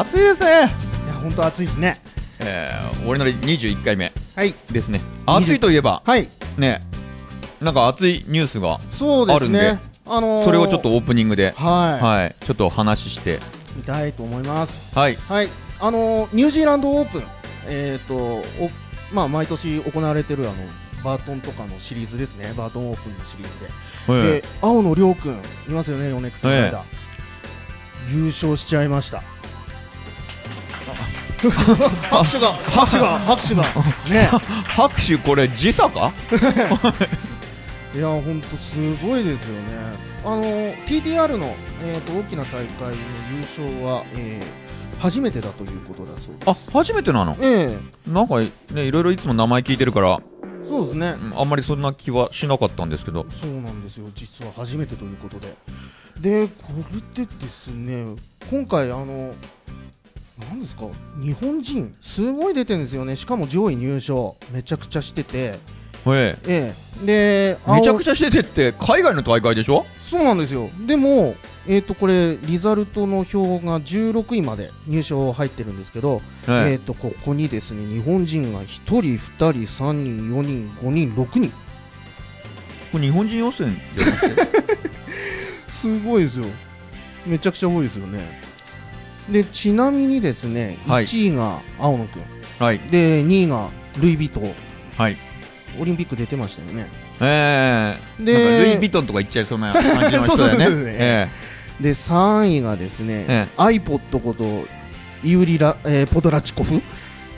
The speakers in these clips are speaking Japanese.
暑いですね、いや本当暑いですね。えー、俺の21回目。はい。ですね。暑いといえばはい。ねなんか熱いニュースがそうですね。あるんであのーそれをちょっとオープニングで、はい、はい、ちょっとお話しして。見たいと思います。はい。はい。あのーニュージーランドオープン。えっ、とおまあ毎年行われてるあのバートンとかのシリーズですね。バートンオープンのシリーズで、えで青野亮君いますよねヨネックスの間、優勝しちゃいました拍手が拍手が 拍手が。ね 拍手これ時差か？いや本当すごいですよね。あの TTR の、えー、と大きな大会の優勝は、えー初めてだということだそうであす初めてなの？えなんかねいろいろいつも名前聞いてるからえそうですね。うんあんまりそんな気はしなかったんですけど。そうなんですよ。実は初めてということで。でこれでですね今回あのなんですか？日本人すごい出てるんですよね。しかも上位入賞。めちゃくちゃしてて。え。ええ。でえめちゃくちちゃしててって海外の大会でしょ？そうなんですよ。でもえー、とこれリザルトの表が16位まで入賞入ってるんですけど、ええー、とここにですね日本人が1人、2人、3人、4人、5人、6人。これ日本人予選じゃなくて？すごいですよ。めちゃくちゃ多いですよねでちなみにですねはい。1位が青野くん、はい。で2位がルイ・ヴィトン。はい。オリンピック出てましたよね。ええ。でルイ・ヴィトンとか言っちゃいそうな感じの人だよ そうそうそうねそう。えで3位がですね、え iPod ことイウリラ、えーポドラチコフ？っ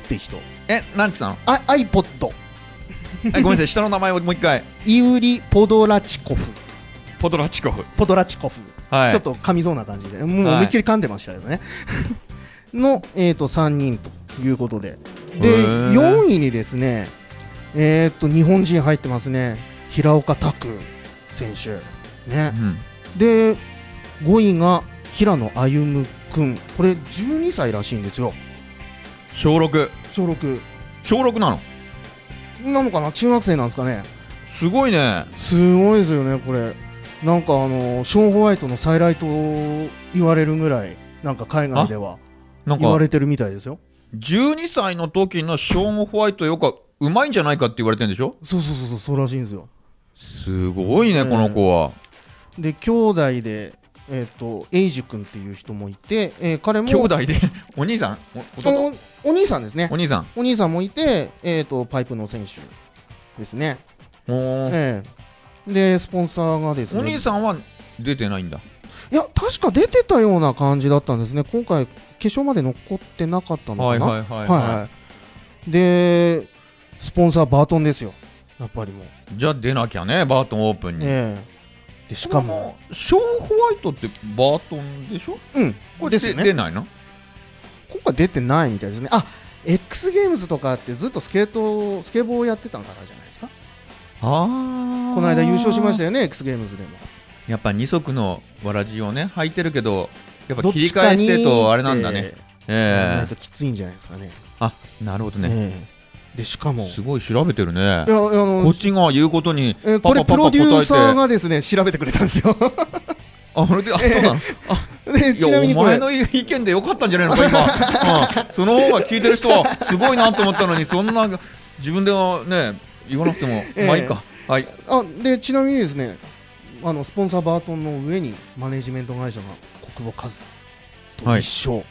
て人。ええなんつったの？あ iPod えごめんなさい。下の名前をもう一回。イウリ・ポドラチコフ。ポドラチコフ。ポドラチコフ、はい。ちょっと噛みそうな感じで。もうはい。思いっきり噛んでましたよね、の、えー、と3人ということで。でへー。4位にですねえー、と日本人入ってますね。平岡拓選手。ね。うん。で5位が平野歩夢君これ12歳らしいんですよ。小6小6小6なの？なのかな？中学生なんですかね。すごいね。すごいですよねこれなんかあのショーン・ホワイトの再来と言われるぐらいなんか海外では言われてるみたいですよ。12歳の時のショーン・ホワイトよかうまいんじゃないかって言われてるんでしょ？そうそうそうそうそうらしいんですよ。すごいねこの子は。で兄弟でえっ、とエイジ君っていう人もいて、えー彼も兄弟で？お兄さん？お弟おお兄さんですね。お兄さん。お兄さんもいて、えー、とパイプの選手ですね、おー。ええでスポンサーがですね。お兄さんは出てないんだ。いや確か出てたような感じだったんですね。今回決勝まで残ってなかったのかな。はいはいはいはい。はいでスポンサーバートンですよ。やっぱりもう、じゃあ出なきゃねバートンオープンに。ええ。でしかも。ショーン・ホワイトってバートンでしょ？うん。これですよね。出ないの？今回出てないみたいですね。あ X ゲームズとかってずっとスケートスケボーをやってたからじゃないですかああこの間優勝しましたよね X ゲームズでも。やっぱ二足のわらじをね履いてるけどやっぱ切りちかに替えしてとあれなんだね。えいときついんじゃないですかね。えあなるほどね。ええでしかも。いすごい調べてるね。やあのこっちが言うことにえーこれプパパパパロデューサーがですね調べてくれたんですよ。あそれであそうなの？でいやおちなみにこれ。前の意見でよかったんじゃないのか今、う。ん、その方が聞いてる人はすごいなと思ったのにそんな自分ではね言わなくても、ええ。まあいいか。はい。あでちなみにですねあのスポンサーバートンの上にマネジメント会社が国母和と一緒、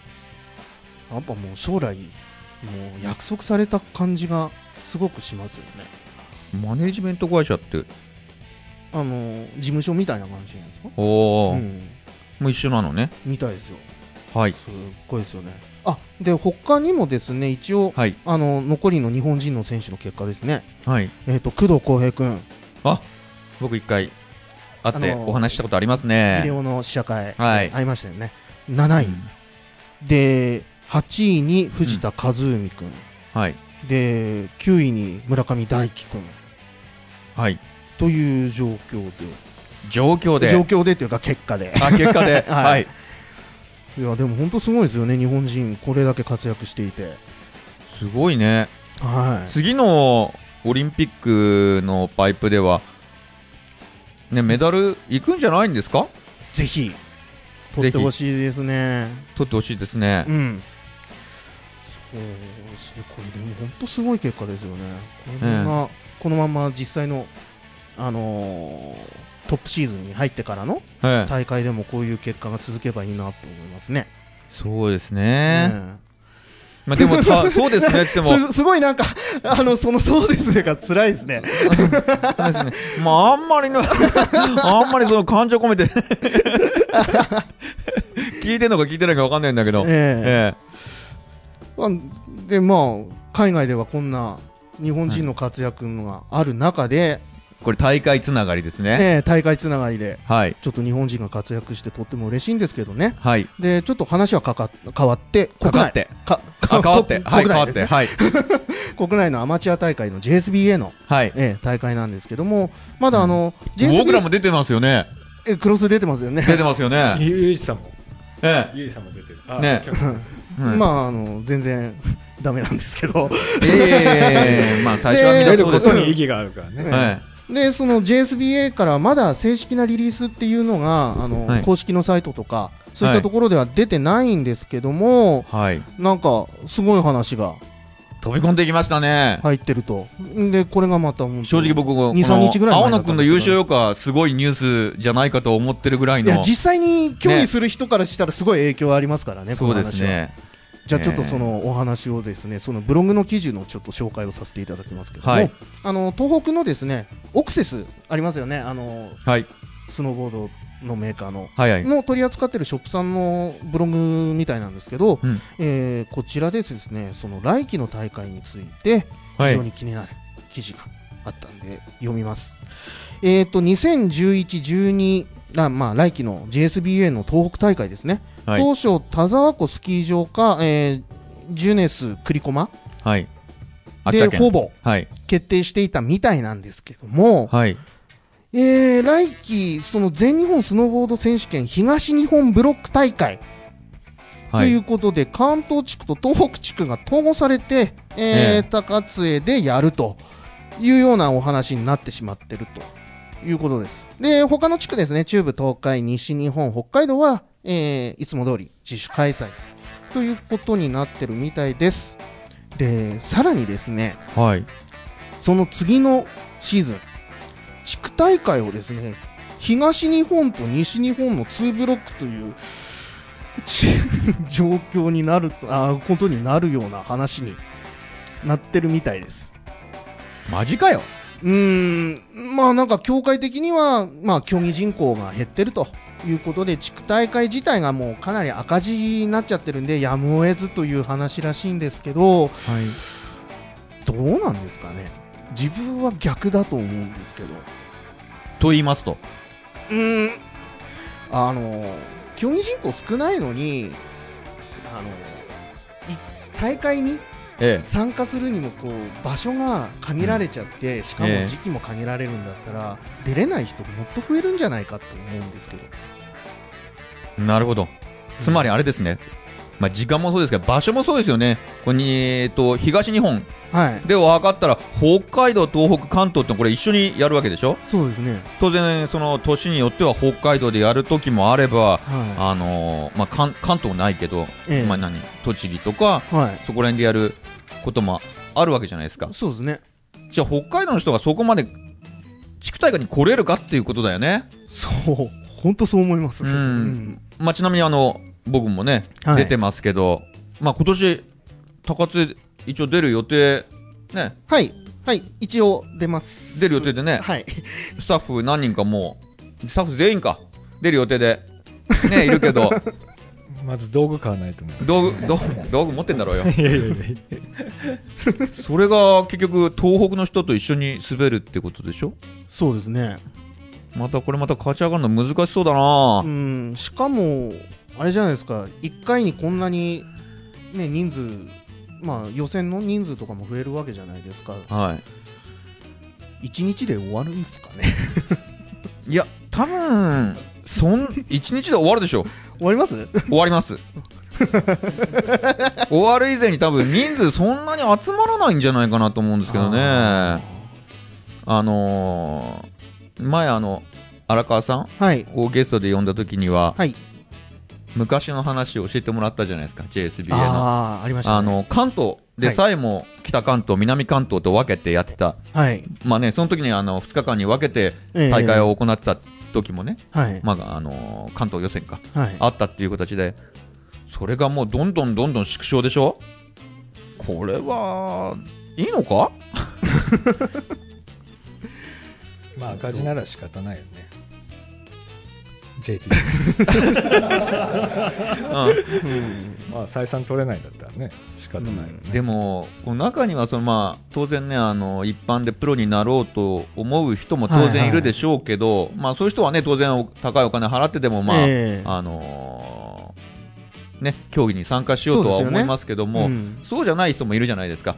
やっぱもう将来もう約束された感じがすごくしますよね。マネジメント会社って？あの事務所みたいな感じなんですか、おお、うん、もう一緒なのね。みたいですよ。はい。すっごいですよね。あで他にもですね一応はい。あの残りの日本人の選手の結果ですね。はい。えっ、と工藤浩平君。あ僕一回会ってあのーお話ししたことありますビねデオの試写会、はい。会いましたよね。7位、で8位に藤田和海君、はい。で9位に村上大輝君。はい。という状況で。状況で。状況でというか結果で。あ結果で。はい。はいいやでも本当すごいですよね日本人これだけ活躍していてすごいねはい次のオリンピックのパイプではねメダルいくんじゃないんですか？ぜひ取ってほしいですね。取ってほしいですねう。ん。そうですね、これでも本当すごい結果ですよね。これが、このまま実際の、あのートップシーズンに入ってからのはい。大会でもこういう結果が続けばいいなと思いますね。そうですね。うんまあでもた、そうですね っても、すすごいなんか、あの、そのそうですねが辛いですね。そうですね。まあ、あんまりの、あんまりその感情込めて、聞いてんのか聞いてないか分かんないんだけど、ええまあで、まあ、海外ではこんな日本人の活躍のがある中で、えこれ大会つながりですね。ええ大会つながりで、はい。ちょっと日本人が活躍してとっても嬉しいんですけどね。はい。で、ちょっと話はかか変わって、国内。かかって。かあ、変わって。はい、国変わって。内ですねはい。国内のアマチュア大会の JSBA の、はい。ええ大会なんですけども、まだあの、JSBA 僕らも出てますよね。えクロス出てますよね。出てますよね。ゆゆうじさんもえゆうじさんも出てるあねまあ、あの、全然 ダメなんですけど。ええまあ最初はみん出るこなそうですよ。とに意義があるからねはい。で、その JSBA からまだ正式なリリースっていうのが、あの、はい公式のサイトとか、そういったところでは出てないんですけども、はい。なんか、すごい話が飛び込んでいきましたね。入ってると。で、これがまた正直僕、この2 3日ぐらい前青野だったんですけどくんの優勝よかすごいニュースじゃないかと思ってるぐらいの。いや、実際に競技する人からしたらすごい影響ありますからね、こそう。ですね。じゃあちょっとそのお話をですね、そのブログの記事のちょっと紹介をさせていただきますけども、はいあの東北のですね、オクセスありますよね、あのはい。スノーボードのメーカーの。はいはい。の取り扱ってるショップさんのブログみたいなんですけど、うんえーこちらでですねその来季の大会についてはい非常に気になる記事があったんで読みます。えっ、と2011、12あまあ来季の JSBA の東北大会ですね。はい。当初田沢湖スキー場か、えージュネス栗駒はい。秋でほぼはい。決定していたみたいなんですけども、はい。えー来季その全日本スノーボード選手権東日本ブロック大会とはいいうことで、関東地区と東北地区が統合されて、えーええ高津江でやるというようなお話になってしまってるということです。で、他の地区ですね、中部、東海、西日本、北海道は、えーいつも通り自主開催ということになってるみたいです。で、さらにですね、はい。その次のシーズン、地区大会をですね、東日本と西日本の2ブロックというち 状況になると、あーことになるような話になってるみたいです。マジかよ。うーん、まあなんか協会的には、まあ競技人口が減ってるということで、地区大会自体がもうかなり赤字になっちゃってるんで、やむを得ずという話らしいんですけど、はい。どうなんですかね。自分は逆だと思うんですけど。と言いますと？うーん、あの、競技人口少ないのに、あの、い大会にえ参加するにもこう場所が限られちゃって、しかもええ時期も限られるんだったら、出れない人もっと増えるんじゃないかと思うんですけど。え。なるほど。つまりあれですね。まあ時間もそうですけど、場所もそうですよね。これに、えっと、東日本はい。で分かったら、北海道、東北、関東ってこれ一緒にやるわけでしょ？そうですね。当然、その年によっては北海道でやる時もあれば、はあのーまあ、関関東ないけど、い。ええまあ、何？栃木とかはい。そこら辺でやることもあるわけじゃないですかそうですね。じゃあ北海道の人がそこまで地区大会に来れるかっていうことだよね、そう。本当そう思います。うんまあ、ちなみにあの僕もね、はい。出てますけど、まあ、今年高津一応出る予定ね。はい。はい。一応出ます。出る予定でね。はい。スタッフ何人かもうスタッフ全員か。出る予定で。ねいるけど。まず道具買わないと思う。道具道具道具持ってんだろうよ。いやいやいやそれが結局東北の人と一緒に滑るってことでしょ？そうですね。またこれまた勝ち上がるの難しそうだな。うん、しかも、あれじゃないですか、1回にこんなに、ね、人数、まあ、予選の人数とかも増えるわけじゃないですか、はい。1日で終わるんですかね、いや多分そん一日で終わるでしょ。終わります？終わります。終わる以前に多分人数そんなに集まらないんじゃないかなと思うんですけどね。ああのー前あの荒川さんーはい、をゲストで呼んだ時にははい、昔の話を教えてもらったじゃないですか JSBA の。ああありましたね。あの関東でさえも北関東、南関東と分けてやってた、はい。まあね、その時にあの2日間に分けてええ。大会を行ってた時もね、はい。まあ、あの関東予選かはい。あったっていう形でそれがもうどんどんどんどん縮小でしょ？これはいいのか？まあ赤字なら仕方ないよね JT まあ採算取れないんだったらね仕方ないよね、でも、この中にはその、まあ、当然ねあの、一般でプロになろうと思う人も当然いるでしょうけど、まあ、そういう人はね当然お高いお金払ってでも、まあええ。あのーね、競技に参加しようとは思いますけども、うん。そうじゃない人もいるじゃないですか、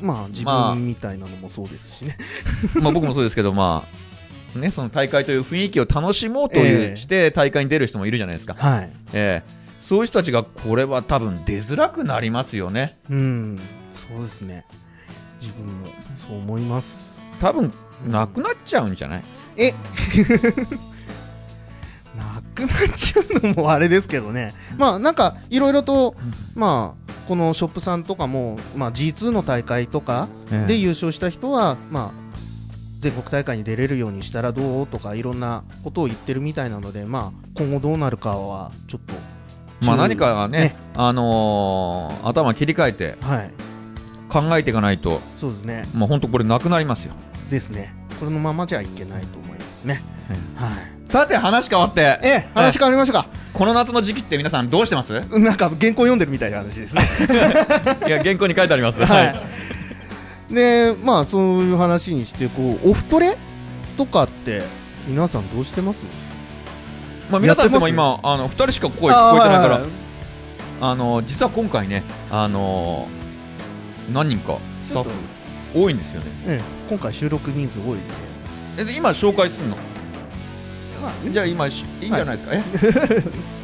まあ自まあ分みたいなのもそうですしね。まあ、僕もそうですけど、まあね、その大会という雰囲気を楽しもうという、ええ。して大会に出る人もいるじゃないですか、はい。ええ。そういう人たちがこれは多分出づらくなりますよね。うん。そうですね。自分もそう思います。多分なくなっちゃうんじゃない？え。なくなっちゃうのもあれですけどね。まあなんかいろいろとまあこのショップさんとかも、まあ、G2 の大会とかで優勝した人は、まあ、全国大会に出れるようにしたらどうとかいろんなことを言ってるみたいなので、まあ、今後どうなるかはちょっとまあ、何かねね。あのー頭切り替えてはい。考えていかないと、そうですね。まあ、本当これなくなりますよ。ですね。これのままじゃいけないと思いますね。はい。さて話変わって。ええ話変わりましたか。この夏の時期って皆さんどうしてます？いなんか原稿読んでるみたいな話ですね。や原稿に書いてあります。はいでまあそういう話にしてこうオフトレとかって皆さんどうしてます？まあ、皆さんでも今あの2人しか声聞こえてないからあの実は今回ねあの何人かスタッフ多いんですよね。ええ今回収録人数多いんで。えで今紹介するの？まあじゃあ今しいいんじゃないですか、え？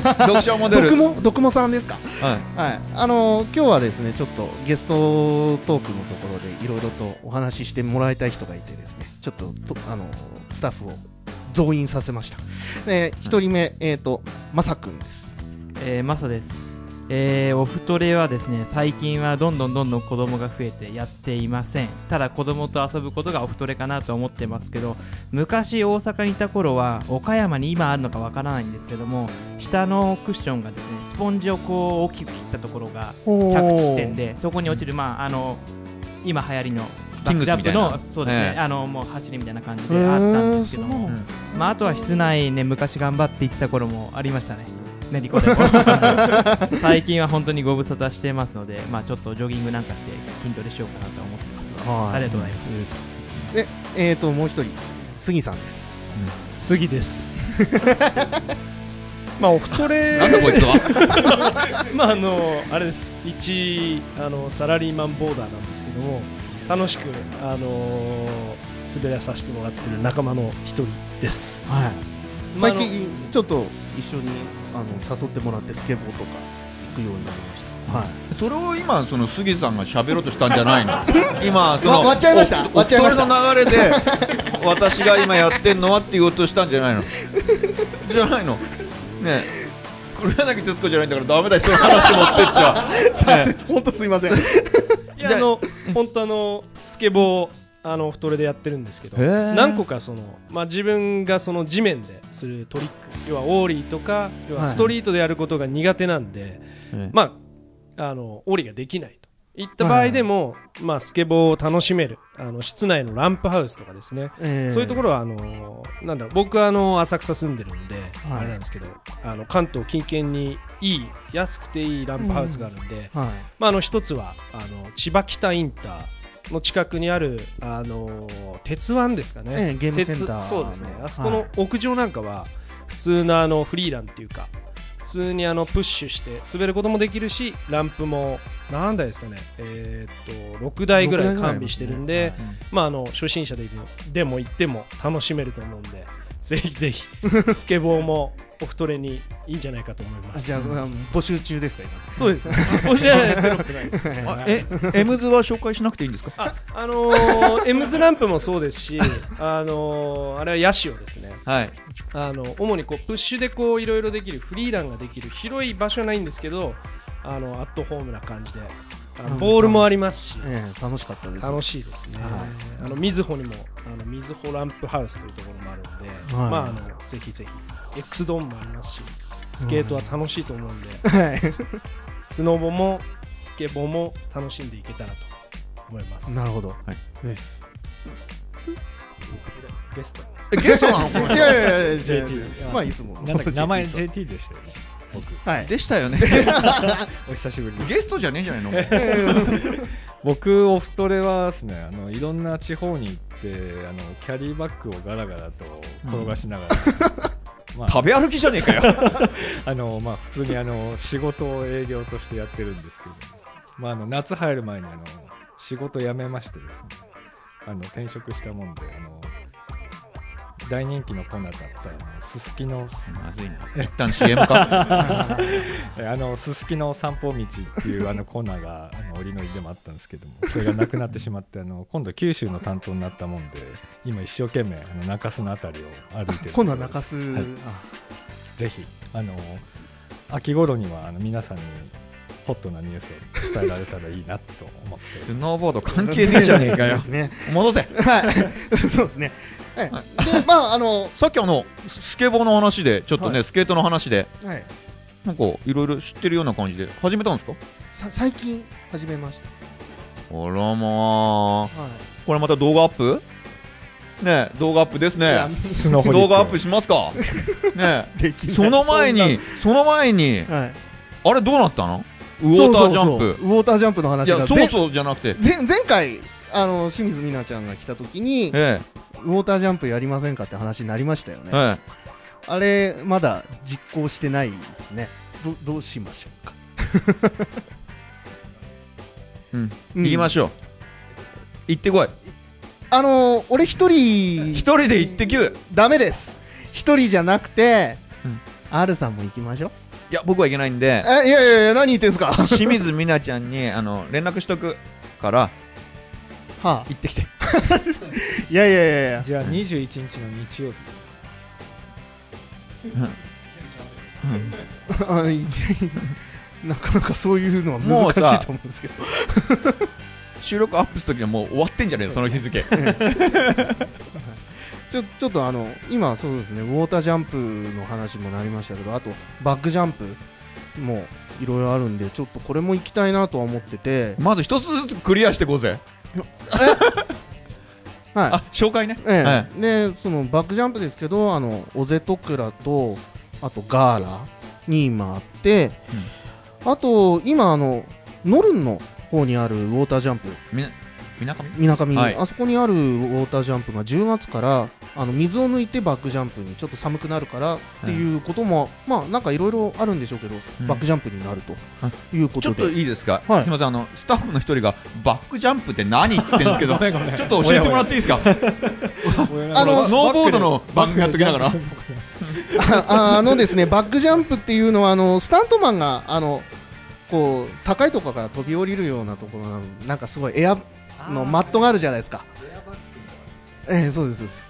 読者モデル。毒も毒もさんですか？はい。はい。あの今日はですねちょっとゲストトークのところでいろいろとお話ししてもらいたい人がいてですねちょっととあのスタッフを増員させました。で一人目えっ、とまさくんです。えー、マサです、えー、オフトレはですね最近はどんどんどんどん子供が増えてやっていません。ただ子供と遊ぶことがオフトレかなと思ってますけど昔大阪にいた頃は岡山に今あるのかわからないんですけども下のクッションがですねスポンジをこう大きく切ったところが着地点でそこに落ちるまああの今流行りのキングスバックジャンプのそうですね、ええ。あのもう走りみたいな感じであったんですけども、まあ、あとは室内ね昔頑張って行ってた頃もありましたね練り子でも。最近は本当にご無沙汰してますので、まあ、ちょっとジョギングなんかして筋トレしようかなと思ってます。はい。ありがとうございます。です。でえっ、ともう一人杉さんです。杉です。まあオフトレなんだこいつは。まああのあれです。一あのサラリーマンボーダーなんですけども楽しくあの滑らさせてもらってる仲間の一人です。はい。まあ最近ちょっと一緒にあの誘ってもらってスケボーとか行くようになりました。はい。それを今その杉さんが喋ろうとしたんじゃないの？今そのわ割っちゃいました。お割っちゃいました。流れで 私が今やってんのはって言おうとしたんじゃないの？じゃないの？ねえ。黒柳徹子じゃないんだからダメだ人の話持ってっちゃ ね本当すいません。いじゃあの本当あのスケボーあのオフトレでやってるんですけど何個かその、まあ、自分がその地面でするトリック要はオーリーとか要ははい。ストリートでやることが苦手なんで、えまああのオーリーができないと。いった場合でも、まあ、スケボーを楽しめるあの室内のランプハウスとかですね、えーそういうところはあのなんだろう僕はあの浅草住んでるんで、はい。あれなんですけどあの関東近県にいい安くていいランプハウスがあるんで、はい。まあ、あの一つはあの千葉北インターの近くにあるあの鉄腕ですかね、ええゲームセンター。鉄そうですね。のあそこの屋上なんかは普通のあのフリーランっていうか普通にあのプッシュして滑ることもできるしランプも何台ですかね。えーっと6台ぐらい完備してるんで、まあ、あの初心者ででも行っても楽しめると思うんでぜひぜひスケボーもオフトレにいいんじゃないかと思います。じゃあ、募集中ですか、今？そうです。おしゃれテロップないです。あえエムズは紹介しなくていいんですか？ああのー、エムズランプもそうですし あのー、あれはヤシオですね。はい。あの主にこうプッシュでこういろいろできるフリーランができる広い場所はないんですけどあのアットホームな感じでボールもありますし、ええ、楽しかったです。楽しいですね、はい。あのみずほにもあのみずほランプハウスというところもあるので、はい。まああのぜひぜひ X ドームもありますしスケートは楽しいと思うんで、はい。スノボもスケボも楽しんでいけたらと思います。なるほど。はい。です。ゲスト。えゲストなの？こ いれやいやいや、じゃ JT あまあ、いつもの。なんだっけ？名前 JT でしたよね。僕。はい。でしたよね。お久しぶりです。ゲストじゃねえんじゃないの？僕オフトレはですねあのいろんな地方に行ってあのキャリーバッグをガラガラと転がしながら、まあ。食べ歩きじゃねえかよ。あのまあ普通にあの仕事を営業としてやってるんですけど、まあ、あの夏入る前にあの仕事辞めましてですね。あの転職したもんであの大人気のコーナーだったあのすすきの。まずいな。一旦 CM か。え あのすすきの散歩道っていうあのコーナーがあの折の入りでもあったんですけどもそれがなくなってしまってあの今度九州の担当になったもんで今一生懸命あの中洲のあたりを歩いてる今度は中洲、はい。ぜひあの秋頃にはあの皆さんにホットなニュースを伝えられたらいいなと思って。スノーボード関係ねえじゃねえかよ。戻せ。はい。そうですね。はい。で、まあ、あの、さっきあのススケボーの話でちょっとね、はい。スケートの話ではい。なんかいろいろ知ってるような感じで始めたんですか？さ最近始めました。あらまあ。はい。これまた動画アップ？ねえ動画アップですね。動画アップしますか？ねその前にその前にはい。あれどうなったの？ウォータージャンそうそうプそう。ウォータージャンプの話いやそうそうじゃなくて。前前回あの清水美奈ちゃんが来た時にえウォータージャンプやりませんかって話になりましたよね、ええあれまだ実行してないですね。どどうしましょうか、え うん。うん。行きましょう。行ってこい。あの俺一人一人で行ってきゅダメです。一人じゃなくて、うん。R さんも行きましょう。いや僕は行けないんで。えいやいやいや何言ってんすか？は 清水美奈ちゃんにあの連絡しとくからあ。行ってきて。いやいやいやいや。じゃあ21日の日曜日。あい なかなかそういうのは難しいと思うんですけど。収録アップするときはもう終わってんじゃねえのその日付。ちょちょっとあの今そうですねウォータージャンプの話もなりましたけどあとバックジャンプもいろいろあるんでちょっとこれも行きたいなとは思ってて。まず一つずつクリアしていこうぜ はい。あ紹介ね。ええ。はい。でそのバックジャンプですけどあのオゼトクラとあとガーラに今あって、あと今あのノルンの方にあるウォータージャンプみなかみみなかみ、はい。あそこにあるウォータージャンプが10月からあの水を抜いてバックジャンプにちょっと寒くなるからっていうことも、まあなんかいろいろあるんでしょうけど、うん。バックジャンプになるというこちょっととで、いいですか、はい。すみません。あのスタッフの一人がバックジャンプって何？って言ってるんですけど ちょっと教えてもらっていいですか？あのスノーボードの番組やっときながら。ああのですねバックジャンプっていうのはあのスタントマンがあのこう高いところから飛び降りるようなところなのなんかすごいエアのマットがあるじゃないですか。ええそうですそうです。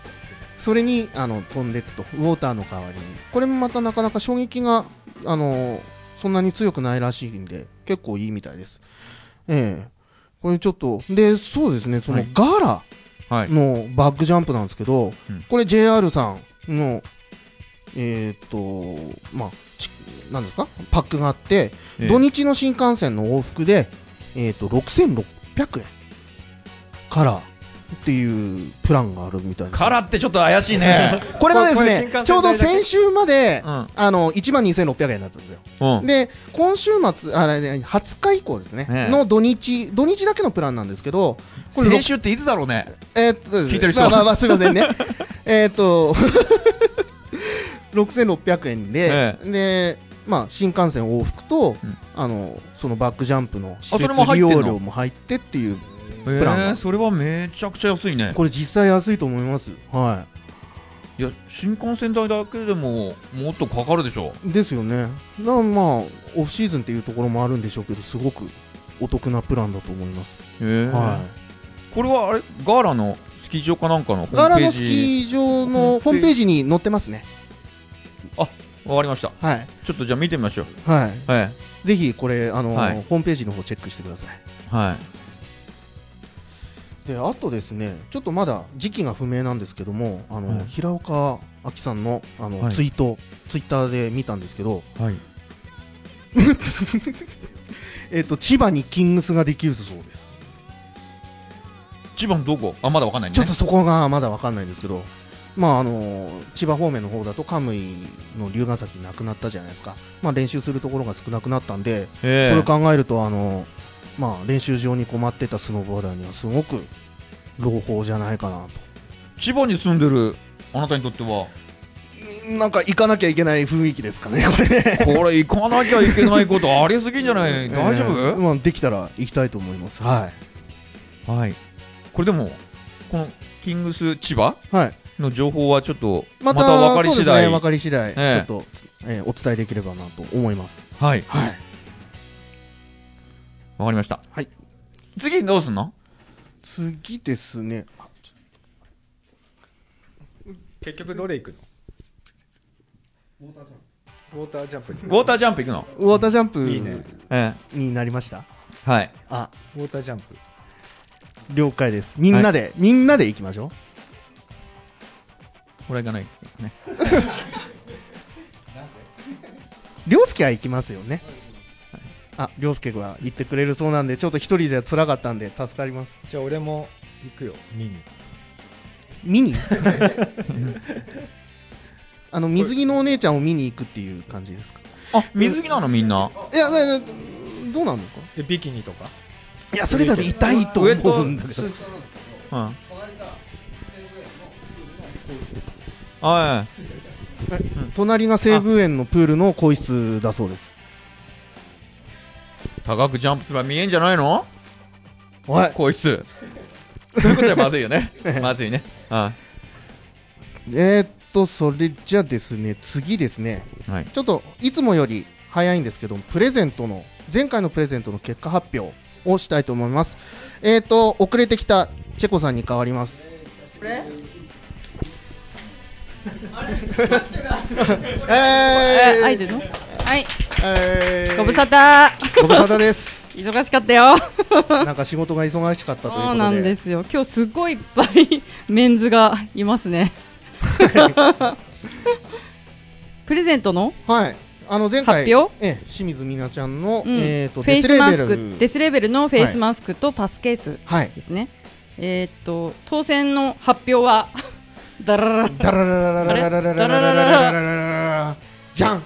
それにあの飛んでいくと。ウォーターの代わりに。これもまたなかなか衝撃があのそんなに強くないらしいんで結構いいみたいです。ええ。これちょっとでそうですねそのはい。ガーラはい。のバックジャンプなんですけど、うん。これ JR さんのえーっとまあちなんですか？パックがあって、ええ。土日の新幹線の往復でえーっと6600円からっていうプランがあるみたいです。からってちょっと怪しいね。これがですねちょうど先週まで、うん。あの1万2600円だったんですよ。うん。で今週末あれね20日以降ですね、ええ。の土日土日だけのプランなんですけどこれ先週っていつだろうね？えーっと聞いてる人。まあまあまあすみませんね。えーっと 6600円で、でまあ新幹線往復と、うん。あのそのバックジャンプの施設利用料も入ってっていうえプランが。ー、それはめちゃくちゃ安いね。これ実際安いと思います。はい。いや新幹線代だけでももっとかかるでしょ。ですよね。だからまあオフシーズンっていうところもあるんでしょうけどすごくお得なプランだと思います、へえ、はこれはあれガーラのスキー場かなんかのホい、ガラームページのスキー場のホームページ。に載ってますね。わかりました。はい。ちょっとじゃあ見てみましょう。はい。はいぜひこれあの、はい。ホームページの方チェックしてください。はいであとですねちょっとまだ時期が不明なんですけどもあの、はい。平岡亜紀さんのあの、はい。ツイートツイッターで見たんですけど、はい。えっと千葉にキングスができるそうです。千葉のどこ？あまだわかんないね。ちょっとそこがまだわかんないんですけどまああの千葉方面の方だとカムイの龍ヶ崎なくなったじゃないですか、まあ、練習するところが少なくなったんで、それ考えるとあの、まあ、練習場に困ってたスノーボーダーにはすごく朗報じゃないかなと千葉に住んでるあなたにとっては？なんか行かなきゃいけない雰囲気ですかね、これね。これ行かなきゃいけないことありすぎんじゃない？大丈 えー夫、まあ、できたら行きたいと思います。ははいこれでもこのキングス千葉？い。はい。の情報はちょっとまた、分かり次第ね、分かり次第、ええちょっと、えーお伝えできればなと思います。はいはい。わかりました。はい。次どうすんの？次ですね。結局どれ行くの？ウォータージャンプ。に。ウォータージャンプ行くの？ウォータージャンプいいね。えになりました？えはい。あ、ウォータージャンプ。了解です。みんなで、みんなで行きましょう。俺がないね。りょうすけは行きますよね。あ、りょうすけは行ってくれるそうなんで、ちょっと一人じゃ辛かったんで、助かります。じゃあ俺も行くよ見に見にあの、水着のお姉ちゃんを見に行くっていう感じですか？あ水着なのみんな？いや、だだどうなんですか？えビキニとか？いや、それだと痛いと思うんだけど。うんは隣が西武園のプールの更衣室だそうです。い高くジャンプすれば見えんじゃないの？おい、こいつ。そういうことじゃまずいよね。まずいね。はえー、っと、それじゃですね、次ですね、いはい。ちょっといつもより早いんですけど、プレゼントの、前回のプレゼントの結果発表をしたいと思います。えー、っと、遅れてきたチェコさんに変わります。えー、え、あいでの？はい、えー、ご無沙汰。ご無沙汰です。忙しかったよ。なんか仕事が忙しかったということで。そうなんですよ。今日すっごいいっぱいメンズがいますね。プレゼントの、はい。あの前回発表？ええ清水美奈ちゃんの、うんえっ、とフェイデスマスク、 Death Label のフェイスマスクとパスケースはい。ですね。えーっと、当選の発表は、ダラララ、ダララララララララララララララララじゃん。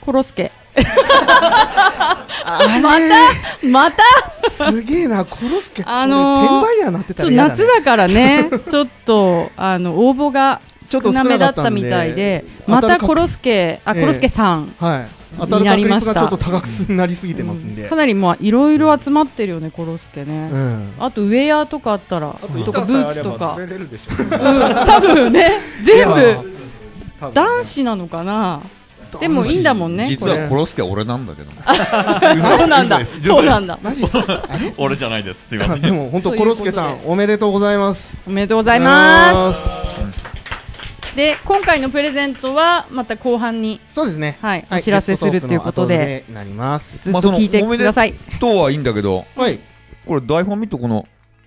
コロスケ。あれ またまた？すげえな、コロスケ、あのー転売ヤーなってたら嫌だ、ね、夏だからね、ちょっと、あの、応募がちょっと少なめだったみたいで、またコロスケ、あ、ええ。コロスケさん。はい。当たる確になりました。率がちょっと高くなりすぎてますんで。かなりまあいろいろ集まってるよねコロスケね、うん。あとウェアとかあったらあとかブーツとか。うん。多分ね全部男子なのかなでもいいんだもんね実はコロスケは俺なんだけど そうなんだ。そうなんだ。マジ俺じゃないです。すいません。でも本当コロスケさんおめでとうございます。おめでとうございます。で今回のプレゼントはまた後半にそうですね。はいお知らせするということでなります。ずっと聞いてください、とはいいんだけどはい。これ台本見るとこの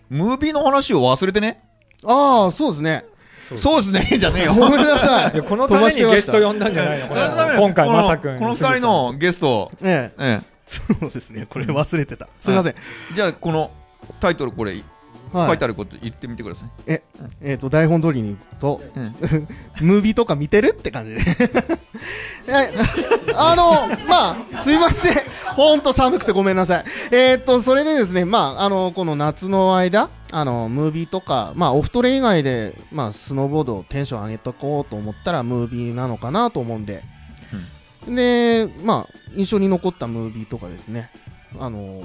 ムービーの話を忘れてね。ああ、そうですね。そうですね。じゃねえよ。ごめんなさい。このためにゲスト呼んだんじゃないの今回まさくん。この二人のゲスト。ええ、えそうですね。これ忘れてた。すみません。えじゃあこのタイトルこれはい。書いてあること言ってみてください。えっ、と、台本通りに行くと、うんムービーとか見てるって感じで。は いあの、まあ、すいません。ほんと寒くてごめんなさい。えっ、と、それでですね、まあ、あの、この夏の間、あの、ムービーとか、まあ、オフトレ以外で、まあ、スノーボードをテンション上げとこうと思ったら、ムービーなのかなと思うんで、で、まあ、印象に残ったムービーとかですね、あの、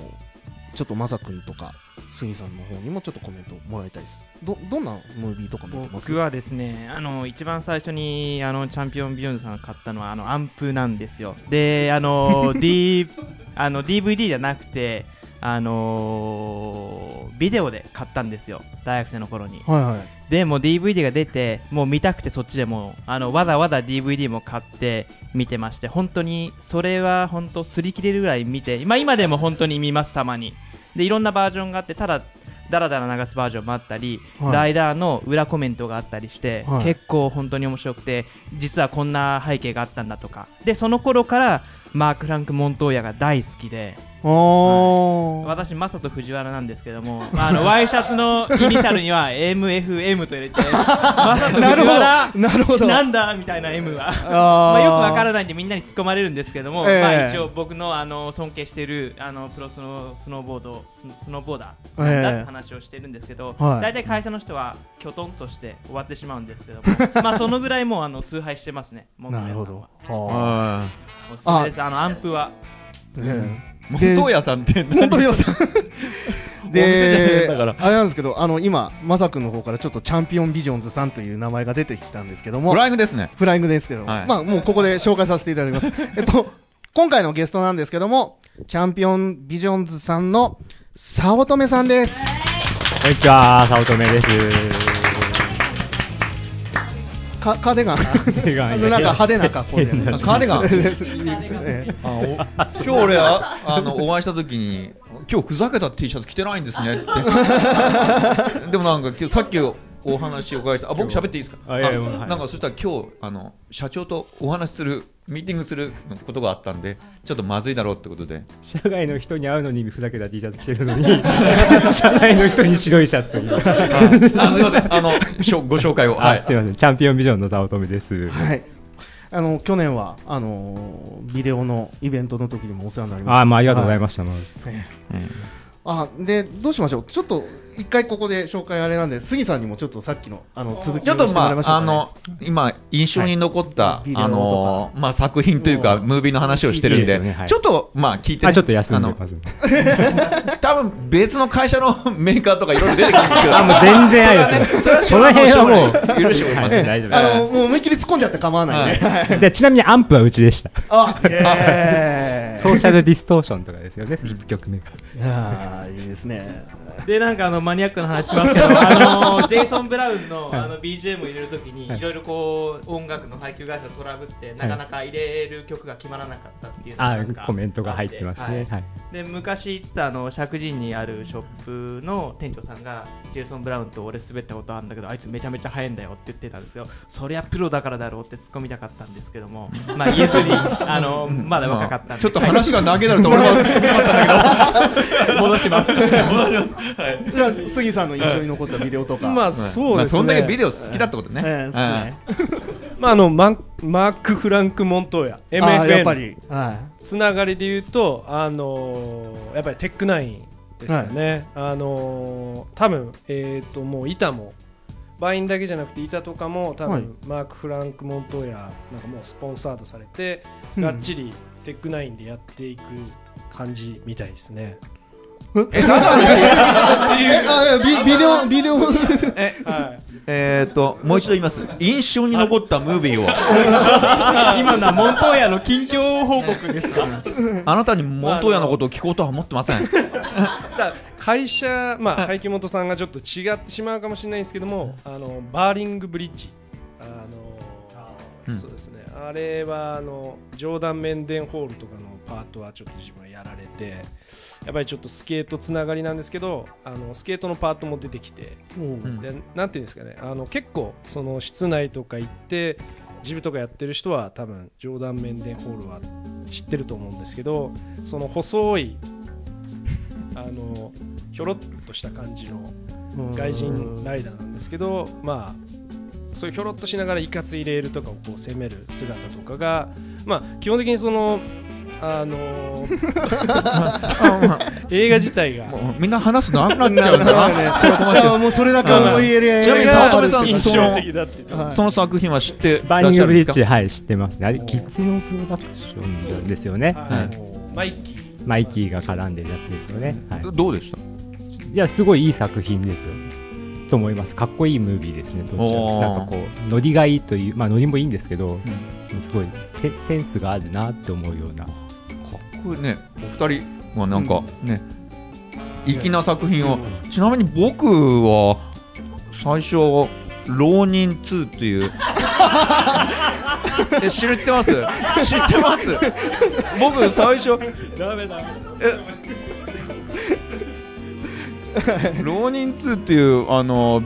ちょっとまさくんとか、杉さんの方にもちょっとコメントもらいたいです。どどんなムービーとか見てます？僕はですねあの一番最初にあのチャンピオンビヨンズさんが買ったのはあのアンプなんですよ。であの D あの DVD じゃなくてあのビデオで買ったんですよ。大学生の頃に。はいはい。でもう DVD が出てもう見たくてそっちでもうあのわざわざ DVD も買って見てまして本当にそれは本当擦り切れるぐらい見て、まあ、今でも本当に見ますたまにでいろんなバージョンがあってただダラダラ流すバージョンもあったり、はい。ライダーの裏コメントがあったりして、はい。結構本当に面白くて実はこんな背景があったんだとか。でその頃からマーク・フランク・モントーヤが大好きでおー。私、マサと藤原なんですけども、まあ、あのワイシャツのイニシャルには MFM と入れて、マサと藤なるほ原、ど。なるほど。なんだみたいな M は。あまあ、よくわからないんでみんなに突っ込まれるんですけども、ええ。まあ、一応僕のあの尊敬しているあのプロスノースノーボードスノスノーボーダーだって話をしてるんですけど、はい。大体会社の人はきょとんとして終わってしまうんですけども まあそのぐらいもうあの崇拝してますねモントなるほど。はあ。のアンプは。あねモントーヤさんって何？本当によさん。だから。あれなんですけどあの今まさくんの方からちょっとチャンピオンビジョンズさんという名前が出てきたんですけども。フライングですね。フライングですけど、はい。まあもうここで紹介させていただきます。えっと、今回のゲストなんですけども、チャンピオンビジョンズさんの早乙女さんです。こんにちは、早乙女です。か、カーディガン。あのなんか派手な格好で。あカーディガンえあお今日俺ああのお会いした時に今日ふざけた T シャツ着てないんですねって。でもなんか今日さっきお話をお伺いした。あ僕喋っていいですか？あなんかそしたら今日あの社長とお話しするミーティングすることがあったんでちょっとまずいだろうってことで社外の人に会うのにふざけた T シャツ着てるのに、社内の人に白いシャツという。あすいませんあのしょご紹介をはあ、いすみません、チャンピオンビジョンの早乙女です。ーはい。あの、去年は、あのービデオのイベントの時にもお世話になりました。あ、まあ、ありがとうございまました。まあす。あ、で、どうしましょう。ちょっと、一回ここで紹介あれなんで、杉さんにもちょっとさっきの、あの、続きちょっとまあ。あの今印象に残った、はいあのまあ作品というかムービーの話をしてるんでね。はい。ちょっとまあ聞いて、ね、あ、ちょっと休んでます。多分別の会社の メーカーとかいろいろ出てくるんですけど。あ、もう全然ないですそれはその辺はもう、う許してもらはい。って大丈夫あの、もう思いっきり突っ込んじゃって構わないね。で。ちなみにアンプはうちでした。あ、えーソーシャルディストーションとかですよね、1曲目が。あーいいですね。でなんかあのマニアックな話しますけど あのジェイソン・ブラウンのあの BGM を入れるときにはいいろいろこう音楽の配給会社トラブってなかなか入れる曲が決まらなかったっていうあなんか、コメントが入ってますね。ははいい。で昔つったあの石神井にあるショップの店長さんがジェイソン・ブラウンと俺滑ったことあるんだけどあいつめちゃめちゃ速いんだよって言ってたんですけどそりゃプロだからだろうって突っ込みたかったんですけどもまあ言えずにあのまだ若かったんで、ちょっと話が投げなると俺も突っ込みたかったんだけど戻します戻しますじゃあ杉さんの印象に残ったビデオとか。まあそうまあですね、そんだけビデオ好きだってことね、えーそうですね。まああのマンマーク・フランク・モントーヤあーやっぱ MFN り。はつながりで言うとあのーやっぱりテックナインですかね、あのー多分えっ、ともう板もバインだけじゃなくて板とかも多分、はい。マーク・フランク・モントーヤなんかもうスポンサードされて、うん。がっちりテックナインでやっていく感じみたいですね。え何の話？い。え、ビビデオ、ビデオ。はいえーっともう一度言います。印象に残ったムービーを。今のはモントーヤの近況報告ですか あなたにモントーヤのことを聞こうとは思ってません。会社、まあ、廃棄元さんがちょっと違ってしまうかもしれないんですけども、あのバーリングブリッジ、あのうん。そうですね、あれはあのジョーダン・メンデンホールとかのパートはちょっと自分はやられて、やっぱりちょっとスケートつながりなんですけど、あのスケートのパートも出てきて、ん。でなんていうんですかね、あの結構、その室内とか行って、ジムとかやってる人は多分ジョーダン・メンデンホールは知ってると思うんですけどその細いあのひょろっとした感じの外人ライダーなんですけどまあそういうひょろっとしながらいかついレールとかをこう攻める姿とかがまあ基本的にそのあの 映画自体が。もうみんな話すのなくなっちゃうん だなもうそれだけ思い入れ。ちなみに早乙女さん印象的だってその作品は知ってバらっしゃーニングブリッジ、はい、知ってますね。あれ、キッズのプロダクションですよね。マイキー。マイキーが絡んでるやつですよね。はい。どうでした？いやすごいいい作品ですよと思います。かっこいいムービーですね。どっちらなんかこうノリがいいというまあノリもいいんですけど、すごいセセンスがあるなって思うような。かっこいいね。お二人はなんかね、粋な作品を、ちなみに僕は最初浪人2っていう。え知ってます？知ってます？僕最初ダメだ。え 浪人2っていうあの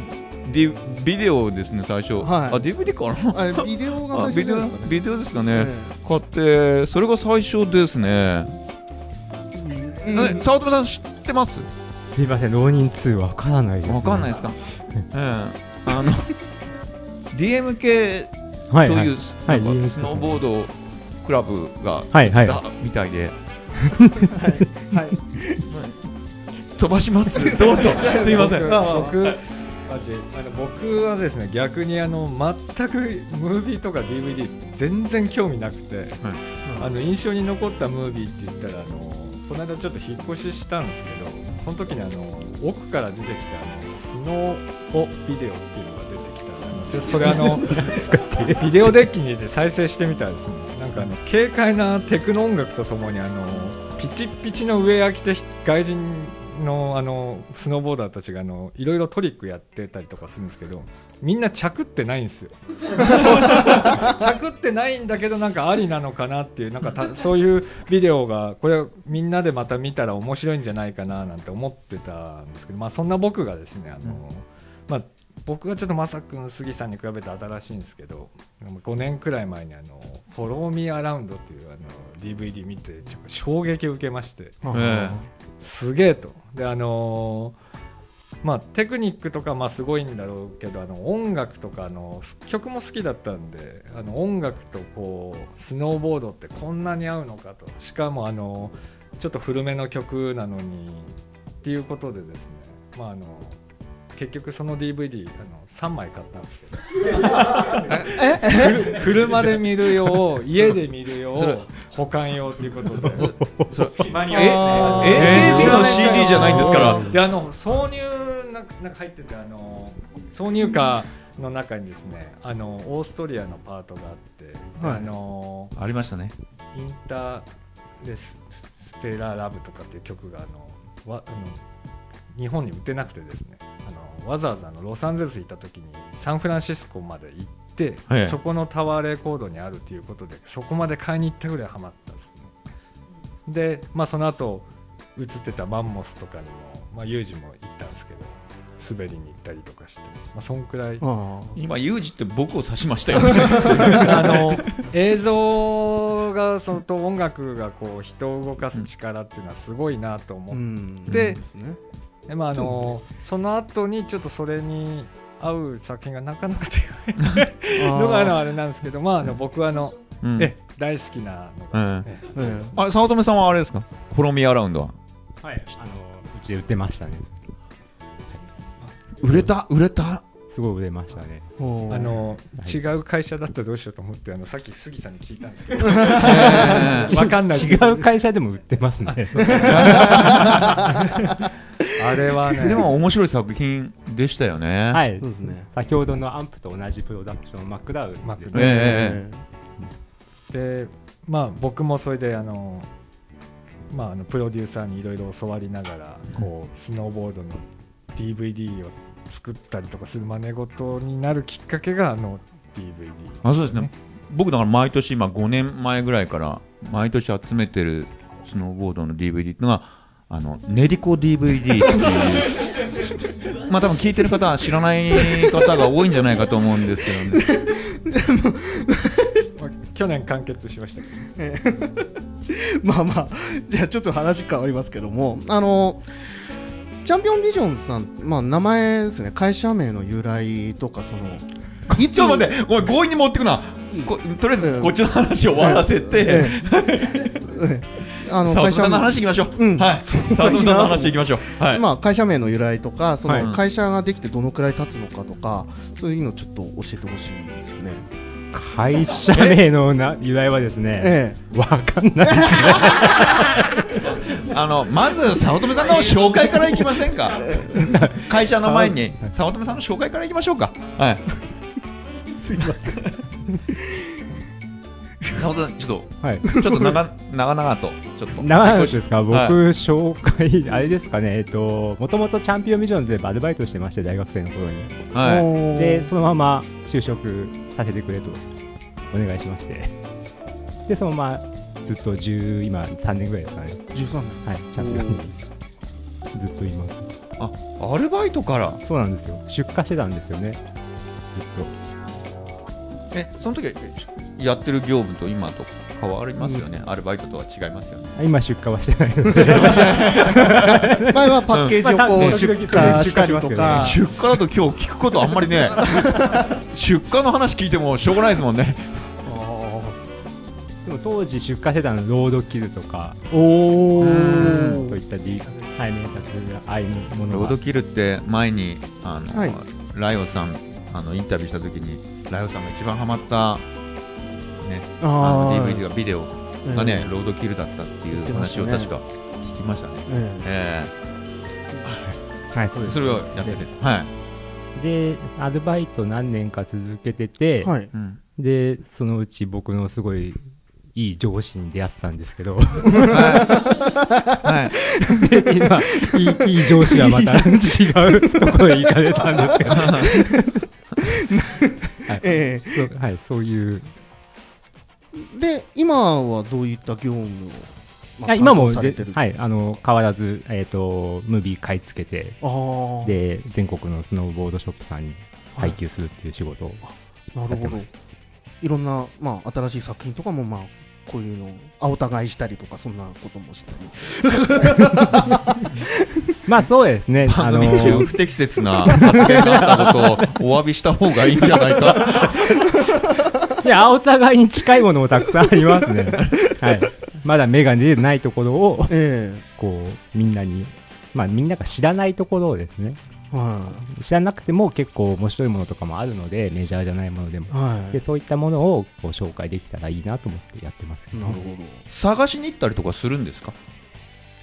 ディビデオですね最初、はい。あ DVD かなビデオがあビデオ最初ですかね。ビデオですかえね、買ってそれが最初ですね、えうん。え早乙女さん知ってます？すいません浪人2わからないです、ね、わかんないですか、ええ。あの DMK はいはい。という、はいスノーボードクラブがはいはい。来たみたいで、はい飛ばします。どうぞ。すいません。僕僕。あじゃあの僕はですね逆にあの全くムービーとか DVD 全然興味なくて、あの印象に残ったムービーって言ったらあのこの間ちょっと引っ越ししたんですけどその時にあの奥から出てきたあのスノービデオっていうのが出てきたあのちょっとそれあの ビデオデッキに入れて再生してみたらですね。なんかあの軽快なテクノ音楽とともにあのピチッピチの上飽きて外人のあのスノーボーダーたちがあのいろいろトリックやってたりとかするんですけどみんな着ってないんですよ。着ってないんだけどなんかありなのかなっていうなんかたそういうビデオがこれみんなでまた見たら面白いんじゃないかななんて思ってたんですけどまあそんな僕がですねあの、まあ僕がちょっとまさくん杉さんに比べて新しいんですけど5年くらい前にあの「フォロー・ミー・アラウンド」っていうあの DVD 見てちょっと衝撃を受けまして。えすげえと。であのーまあテクニックとかまあすごいんだろうけどあの音楽とかあのす曲も好きだったんであの音楽とこうスノーボードってこんなに合うのかと。しかもあのちょっと古めの曲なのにっていうことでですね。まああの結局その DVD あの3枚買ったんですけど。車で見る用家で見る用それ保管用っていうことで。あーえ？AKB の CD じゃないんですから。であの挿入なんかなんか入っててあの挿入歌の中にですねあのオーストリアのパートがあって、はい。あのありましたね。インターレスステララブとかっていう曲があのわあの日本に売ってなくてですねあのわざわざあのロサンゼルス行った時にサンフランシスコまで行って、はい。そこのタワーレコードにあるということでそこまで買いに行ったぐらいハマったんですね。でまあその後映ってたマンモスとかにも、まあ、ユージも行ったんですけど滑りに行ったりとかして、まあ、そんくらい。あ今ユージって僕を指しましたよね。あの映像がそのと音楽がこう人を動かす力っていうのはすごいなとあ思っうん。でですねて、まああのその後にちょっとそれに合う作品がなかなか出ないのがあのあれなんですけど、まあ、あの僕はあの、うん。え大好きなのが、うん。ええ。えあ早乙女さんはあれですか？フォローミーアラウンドは？はいあのうちで売ってましたね。売れた？売れた？すごい売れましたね。あのはい。違う会社だったらどうしようと思ってあのさっき杉さんに聞いたんですけど。えわかんない違う会社でも売ってますねあれはね。えでも面白い作品でしたよね。はい。そうですね。先ほどのアンプと同じプロダクションマックダウンマックダウンえでまあ僕もそれであの、まあ、あのプロデューサーにいろいろ教わりながらこうスノーボードの DVD を作ったりとかする真似事になるきっかけがあの DVD あそうですね。僕だから毎年今5年前ぐらいから毎年集めてるスノーボードの DVD っていうのがあの練り子 DVD っていう。まあ多分聞いてる方は知らない方が多いんじゃないかと思うんですけどね。まあ去年完結しました。けどまあまあじゃあちょっと話変わりますけどもあのチャンピオンビジョンズさん、まあ、名前ですね。会社名の由来とかそのいつ ちょっと待ってごめん強引に持ってくな。ことりあえずこっちの話を終わらせて、ええあの佐藤さんの会社名。話いきましょう、うん。はい。佐藤さんの話いきましょう。はい、まあ、会社名の由来とかそはい。の会社ができてどのくらい経つのかとか、そういうのちょっと教えてほしいですね。会社名のな由来はですね、えわかんないですね。あのまず早乙女さんの紹介からいきませんか？会社の前に早乙女さんの紹介からいきましょうか。はい。すいませんちょっはい。とちょっと長 長々とちょっと長いですか？僕、はい紹介、あれですかね、えっと、もともとチャンピオンビジョンズでアルバイトしてまして、大学生の頃に。はいで、そのまま就職させてくれとお願いしまして。で、そのままずっと10、今3年ぐらいですかね。13年はい、チャンピオンにずっといます。あアルバイトから？そうなんですよ。出荷してたんですよね。ずっえその時やってる業務と今と変わりますよね、アルバイトとは違いますよね。と。今出荷はしてないので。前はパッケージをこうんう出荷したりとか。出荷だと今日聞くことあんまりね。出荷の話聞いてもしょうがないですもんね。でも当時出荷してたのはロードキルとか、おおそういった D、背面立つああいうものがロードキルって前にあの、はい。ライオさんあのインタビューした時にライオさんが一番ハマった、ね、あ DVD がビデオがね、ロードキルだったっていう話を確か聞きましたね。ええ。はい、そうです。えそれをやってて、はい、で、アルバイト何年か続けてて、えはい。うん、で、そのうち僕のすごいいい上司に出会ったんですけど、はい、で今いい、いい上司はまた 違うところへ行かれたんですけど、えそうはい、そういう、えで今はどういった業務を、まあ今も担当されてる、はい、あの変わらず、えー、とムービー買い付けて、で全国のスノーボードショップさんに配給するっていう仕事をなるほど。やってます。いろんな、まあ、新しい作品とかも、まあ、こういうのをあお互いしたりとかそんなこともしたり。まあそうですね、あ番の組中不適切な発言があったことをお詫びした方がいいんじゃないか。いや、お互いに近いものもたくさんありますね。はい。まだ目が出てないところを、えこう、みんなに、まあみんなが知らないところをですね、えは知らなくても結構面白いものとかもあるので、メジャーじゃないものでも。いはい。で、そういったものをこう紹介できたらいいなと思ってやってます。けどね、なるほど。探しに行ったりとかするんですか？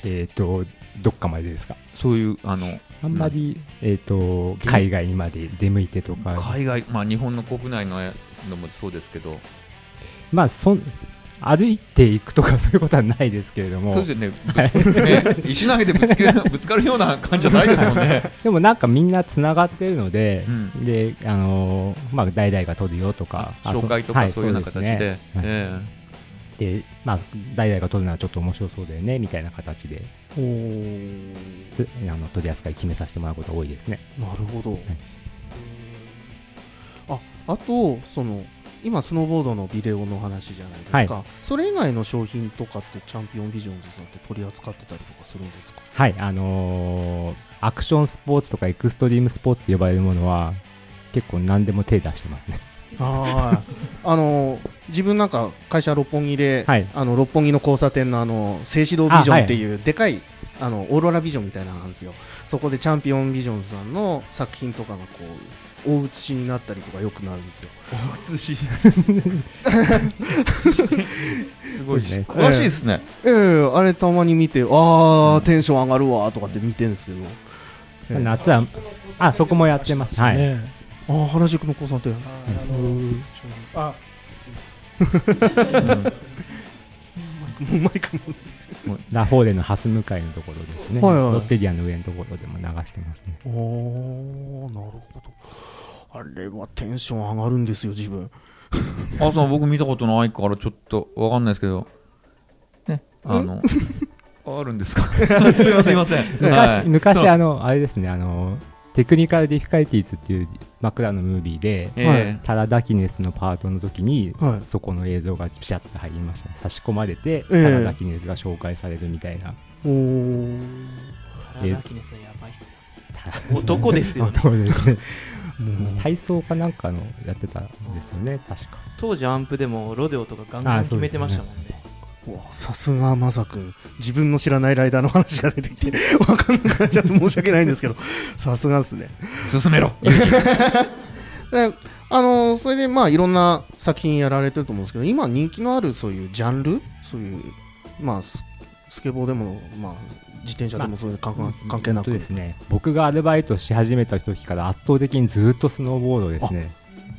えっ、と、どっかまでですか？そういうあのあんまり、えっ、と、海外にまで出向いてとか、海外、まあ、日本の国内ののもそうですけど、まあ、そん、歩いていくとかそういうことはないですけれども、そうですよね。ぶつね。石投げてぶつけ ぶつかるような感じじゃないですもんね。でもなんかみんなつながってるので、うん。で、あのーまあ、代々が取るよとか、あ紹介とはかそういうような形で、で、まあ、代々が取るのはちょっと面白そうだよね、みたいな形で、おあの取り扱い決めさせてもらうことが多いですね。なるほど、ああとその今スノーボードのビデオの話じゃないですか、それ以外の商品とかってチャンピオンビジョンズさんって取り扱ってたりとかするんですか？はい、あのーアクションスポーツとかエクストリームスポーツと呼ばれるものは、結構何でも手出してますね。あああの自分なんか会社六本木で、はい。あの六本木の交差点のあの静止堂ビジョンっていうでかいあのオーロラビジョンみたいなのがあるんですよ。そこでチャンピオンビジョンズさんの作品とかがこう大写しになったりとかよくなるんですよ。え、し。すごいね。詳しいですね。ええあれたまに見てああ、テンション上がるわとかって見てるんですけど、ええ。夏は、あ、そこもやってます。はい。ねああ原宿の交差点。あ マイクもラフォーレのハス向かいのところですね。はいはいロッテリアの上のところでも流してますね。おーなるほどあれはテンション上がるんですよ自分 あそう僕見たことないからちょっとわかんないですけど、ね、あの、あるんですか？すいません。すいません。昔、昔あの、あれですね、あの、テクニカルディフィカルティーズっていう枕のムービーで、えタラダキネスのパートの時に、はい。そこの映像がピシャッと入りましたね。差し込まれて、ええ。タラダキネスが紹介されるみたいな。おー。えラキネスはやばいっすよ。男ですよね。そうですね。体操かなんかのやってたんですよね、確か。当時アンプでもロデオとかガンガン決めてましたもんねさすがまさくん自分の知らないライダーの話が出てきて わかんなくなっちゃって申し訳ないんですけど。さすがですね。進めろ。であのそれでまあいろんな作品やられてると思うんですけど今人気のあるそういうジャンル？そういうまあススケボーでもまあ自転車でもそういう関係関係なく。ですね僕がアルバイトし始めた時から圧倒的にずっとスノーボードですね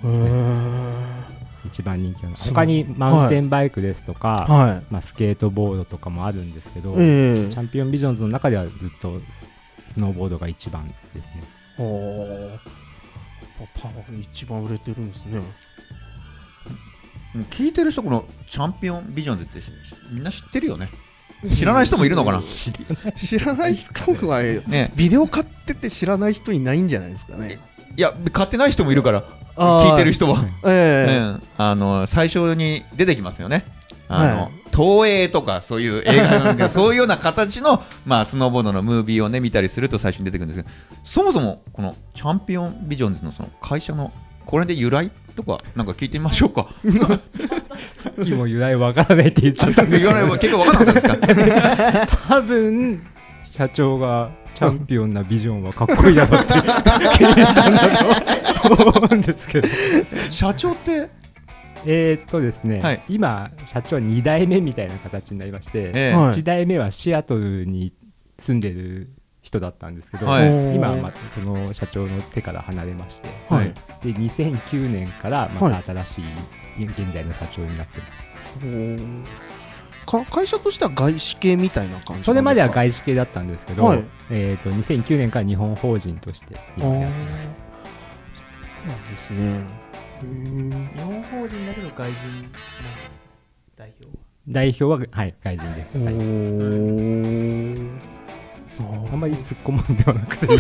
へー一番人気なの。他にマウンテンバイクですとか、はい。まあ、スケートボードとかもあるんですけど、ええ。チャンピオンビジョンズの中ではずっとスノーボードが一番ですね。おー。パワー一番売れてるんですね。聞いてる人このチャンピオンビジョンズってしみんな知ってるよね。知らない人もいるのかな？知らない人は ね。ビデオ買ってて知らない人いないんじゃないですかね。いや買ってない人もいるから聞いてる人は、ええ。ね。あの最初に出てきますよね。あの、はい。東映とかそういう映画なんだけどそういうような形の、まあ、スノーボードのムービーをね見たりすると最初に出てくるんですけどそもそもこのチャンピオンビジョンズのその会社のこれで由来とかなんか聞いてみましょうか。さっきも由来わからないって言っちゃったんです言けど。わない結構分からなかったですか？多分社長がチャンピオンなビジョンはかっこいいだろうって気に入ったんだと思うんですけど。社長って？えーっとですね、はい。今社長は2代目みたいな形になりまして、ええ。はい。1代目はシアトルに住んでる人だったんですけど、はい。今はまたその社長の手から離れまして、はい。で2009年からまた新しい現在の社長になってます、か会社としては外資系みたいな感じなんですか？それまでは外資系だったんですけど、はい。えー、と2009年から日本法人としてあー。そう今やってなんですね。日本法人だけど外人なんですか？代表は代表は、はい、外人です、おはい。ー。あんまり突っ込むんではなくて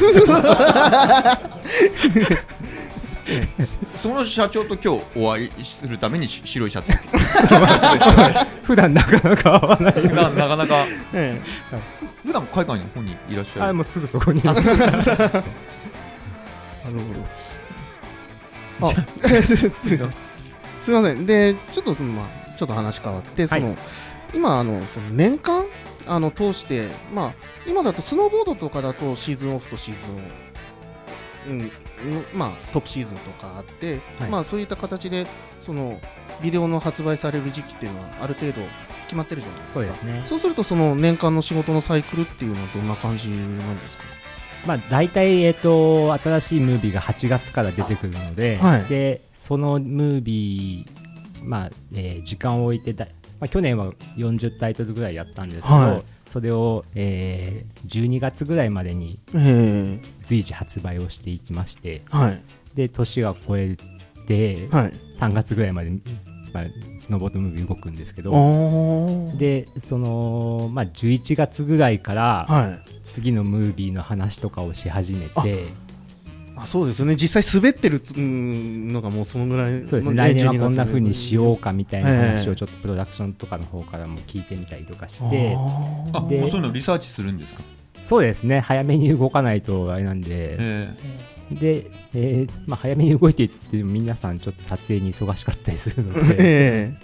その社長と今日お会いするためにし白いシャツ。普段なかなか会わない普段なかなか。え普段海外の方にいらっしゃる。あもうすぐそこに。なるほど。あすすいません。でちょっとそのまあちょっと話変わってその、今あのその年間あの通してまあ今だとスノーボードとかだとシーズンオフとシーズンオフうんまあトップシーズンとかあって、はい。まあそういった形でそのビデオの発売される時期っていうのはある程度決まってるじゃないですか。そうですね。そうするとその年間の仕事のサイクルっていうのはどんな感じなんですか？まあ、大体、えっと新しいムービーが8月から出てくるので,、はい。でそのムービー、まあえー時間を置いてだ、まあ、去年は40タイトルぐらいやったんですけど、はいそれを、えー12月ぐらいまでにえ随時発売をしていきましてえはい。で年が超えて、はい。3月ぐらいまで、まあ、スノーボードムービー動くんですけどでその、まあ、11月ぐらいから、はい。次のムービーの話とかをし始めてあそうですよね。実際滑ってるうんのがもうそのぐらいそうですね。の来年は12こんな風にしようかみたいな話え。えをちょっとプロダクションとかの方からも聞いてみたりとかして。ああもうでそういうのリサーチするんですか？そうですね。早めに動かないとあれなんで。えで、えーまあ、早めに動いていっても皆さんちょっと撮影に忙しかったりするのーで。え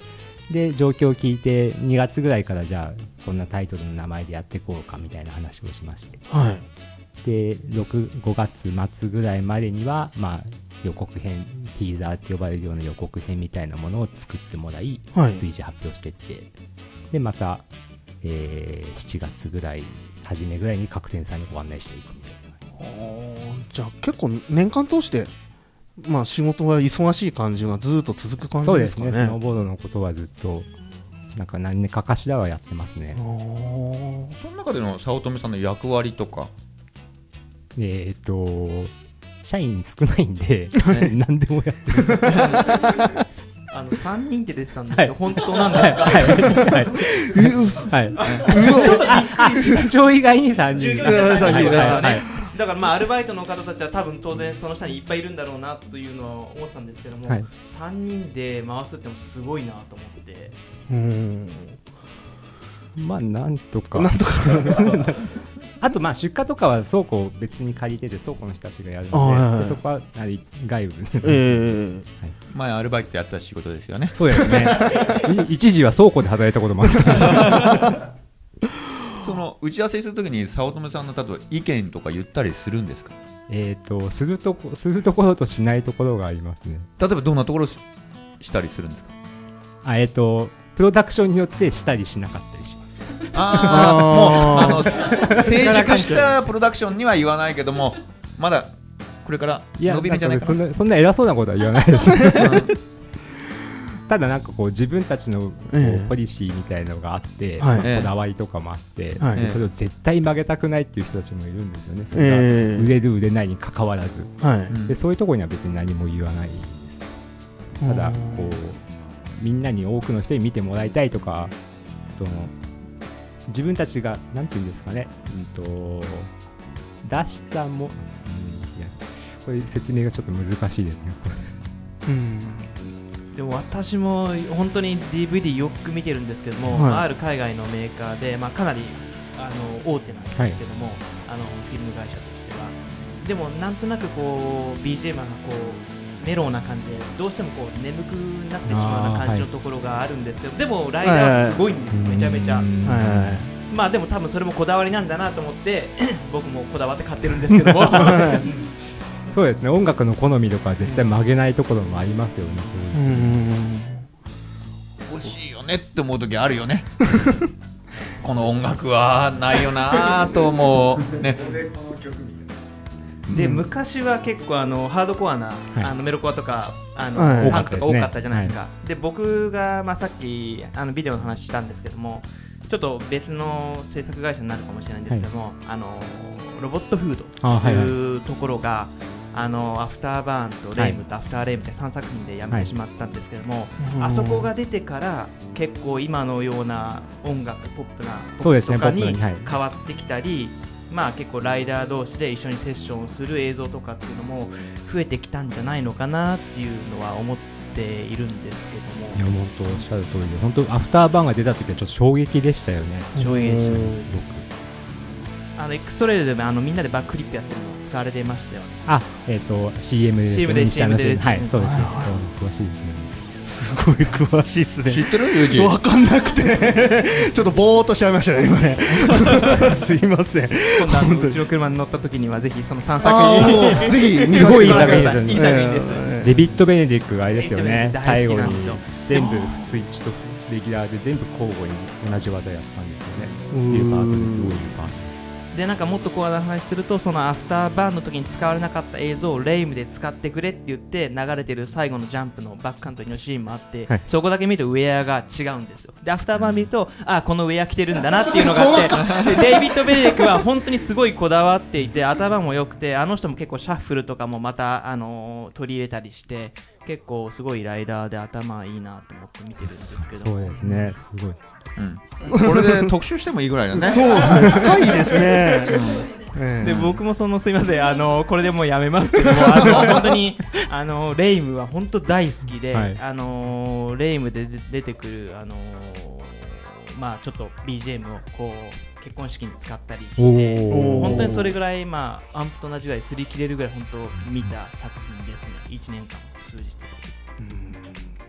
で状況を聞いて2月ぐらいからじゃあこんなタイトルの名前でやっていこうかみたいな話をしまして。えはいで6 5月末ぐらいまでには、まあ、予告編ティーザーって呼ばれるような予告編みたいなものを作ってもらいはい。随時発表していって。でまた、えー7月ぐらい初めぐらいに各店さんにご案内していくみたいな。じゃあ結構年間通してまあ仕事は忙しい感じがずっと続く感じそうでかね。ですすね。スノーボードのことはずっとなんか何年かかしらはやってますね。その中での早乙女さんの役割とかえっ、と社員少ないんで何でもやってる。あの3人って出てたんですけど、はい。本当なんですか？はい。はい。えうっす。はい。社長以外に3人従業員が3人ですよね、はい。はい。だからまあアルバイトの方たちは多分当然その下にいっぱいいるんだろうなというのは思ってたんですけども、はい。3人で回すってもすごいなと思って。うん。まあなんとか。なんとか あとまあ出荷とかは倉庫を別に借りてて倉庫の人たちがやるあはいはいのででそこは外部え前アルバイトでやってた仕事ですよね。そうですね。い一時は倉庫で働いたこともあった その打ち合わせするときに早乙女さんの例えば意見とか言ったりするんですか？えっ、とするとこするところとしないところがありますね。例えばどんなところししたりするんですか？あえっ、とプロダクションによってしたりしなかったりしますああもうあのせ成熟したプロダクションには言わないけどもまだこれから伸びるんじゃないかな。んかそんなそんな偉そうなことは言わないです。ただなんかこう自分たちのポリシーみたいなのがあって、こだわりとかもあって、はい。でそれを絶対曲げたくないっていう人たちもいるんですよね。それがえ売れる売れないに関わらず。でそういうところには別に何も言わないただこうみんなに多くの人に見てもらいたいとかその自分たちがなんていうんですかね、うん、と出したも、うん、いやこれ説明がちょっと難しいですね。うん。でも私も本当に DVD よく見てるんですけども、はい。まあある海外のメーカーで、まあ、かなりあの大手なんですけども、あのフィルム会社としては。でもなんとなくこう BGM がこうメロウな感じでどうしてもこう眠くなってしまうような感じのところがあるんですけど、でもライダーすごいんですよ、めちゃめちゃ。うんはいはい。はいまあでも多分それもこだわりなんだなと思って 僕もこだわって買ってるんですけども。そうですね音楽の好みとかは絶対曲げないところもありますよねそういううの。ん欲しいよねって思う時あるよね。この音楽はないよなと思う。ねで昔は結構あのハードコアな、はい。あのメロコアとかあの、はい。パンクとか多かったじゃないですか、で僕が、まあ、さっきあのビデオの話したんですけどもちょっと別の制作会社になるかもしれないんですけども、あの Robot Food というところが、あの Afterbang と Lame と Afterlame って3作品でやめてしまったんですけども、あそこが出てから結構今のような音楽ポップなポップそうですねスとかに変わってきたり、まあ結構ライダー同士で一緒にセッションする映像とかっていうのも増えてきたんじゃないのかなっていうのは思っているんですけども。いや本当おっしゃる通りで本当アフターバーンが出た時はちょっと衝撃でしたよね。衝撃でしたすごくあの X トレイルでもあのみんなでバッククリップやってるの使われてましたよね。あえっ、と CM です CM で CM でですね。はいそうですね。詳しいですねすごい詳しいっすね。知ってる？ユージ。わかんなくて。ちょっとぼーっとしちゃいましたね今ね。すいません。今度うちの車に乗った時にはぜひその3あ作ー。品ぜひ見すごいいいさせてくださ作品です。ねいい作品です。えデビッド・ベネディックがあれですよね。最後に全部スイッチとレギュラーで全部交互に同じ技やったんですよ。ねっていうパートですごいいいパートでなんかもっとコアな話するとその Afterbang の時に使われなかった映像を Lame で使ってくれって言って流れてる最後のジャンプのバックカントリーのシーンもあって、はい。そこだけ見るとウェアが違うんですよ。で Afterbang 見るとあこのウェア着てるんだなっていうのがあってでデイビッド・ベネデクは本当にすごいこだわっていて頭も良くてあの人も結構シャッフルとかもまた、あのー取り入れたりして結構すごいライダーで頭いいなと思って見てるんですけど。そうですね。すごい。うん、これで特集してもいいぐらいだね。そうですね。深いですね、ええで僕もそのすみません。あのこれでもうやめますけども。あの本当にあのレイムは本当大好きで、はい。あのレイムで出出てくるあのまあちょっと BGM をこう結婚式に使ったりして本当にそれぐらいまあアンプと同じぐらい擦り切れるぐらい本当見た作品ですね。1年間。を通じて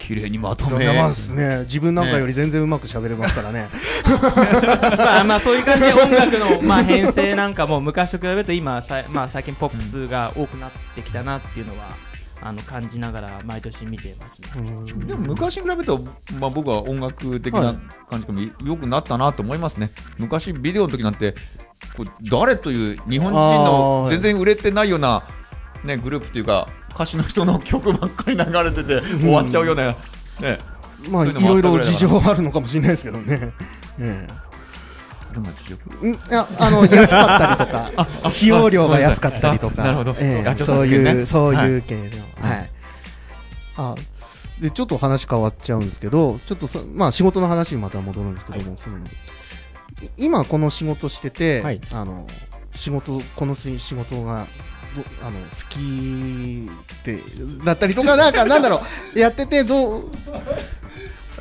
綺麗にまとめ。とんでもないですね。自分なんかより全然うまく喋れますからね。まあまあそういう感じで音楽のまあ編成なんかも昔と比べると今さまあ最近ポップスが多くなってきたなっていうのはあの感じながら毎年見ていますね。うん。でも昔に比べると、まあ、僕は音楽的はない感じでも良くなったなと思いますね、昔、ビデオの時なんてこう誰という日本人の全然売れてないような、ね、グループというか歌手の人の曲ばっかり流れてて終わっちゃうような、ね、まあいろいろ事情はあるのかもしれないですけどね。えどんな記憶えんいやあの安かったりとか 使用量が安かったりとか。えそういうそうはいいう系の。はい。あでちょっと話変わっちゃうんですけどちょっとさまあ仕事の話にまた戻るんですけどもそのい今この仕事しててはい。あの仕事この仕事がどあの好きでだったりとかなんかなんだろう。やっててどう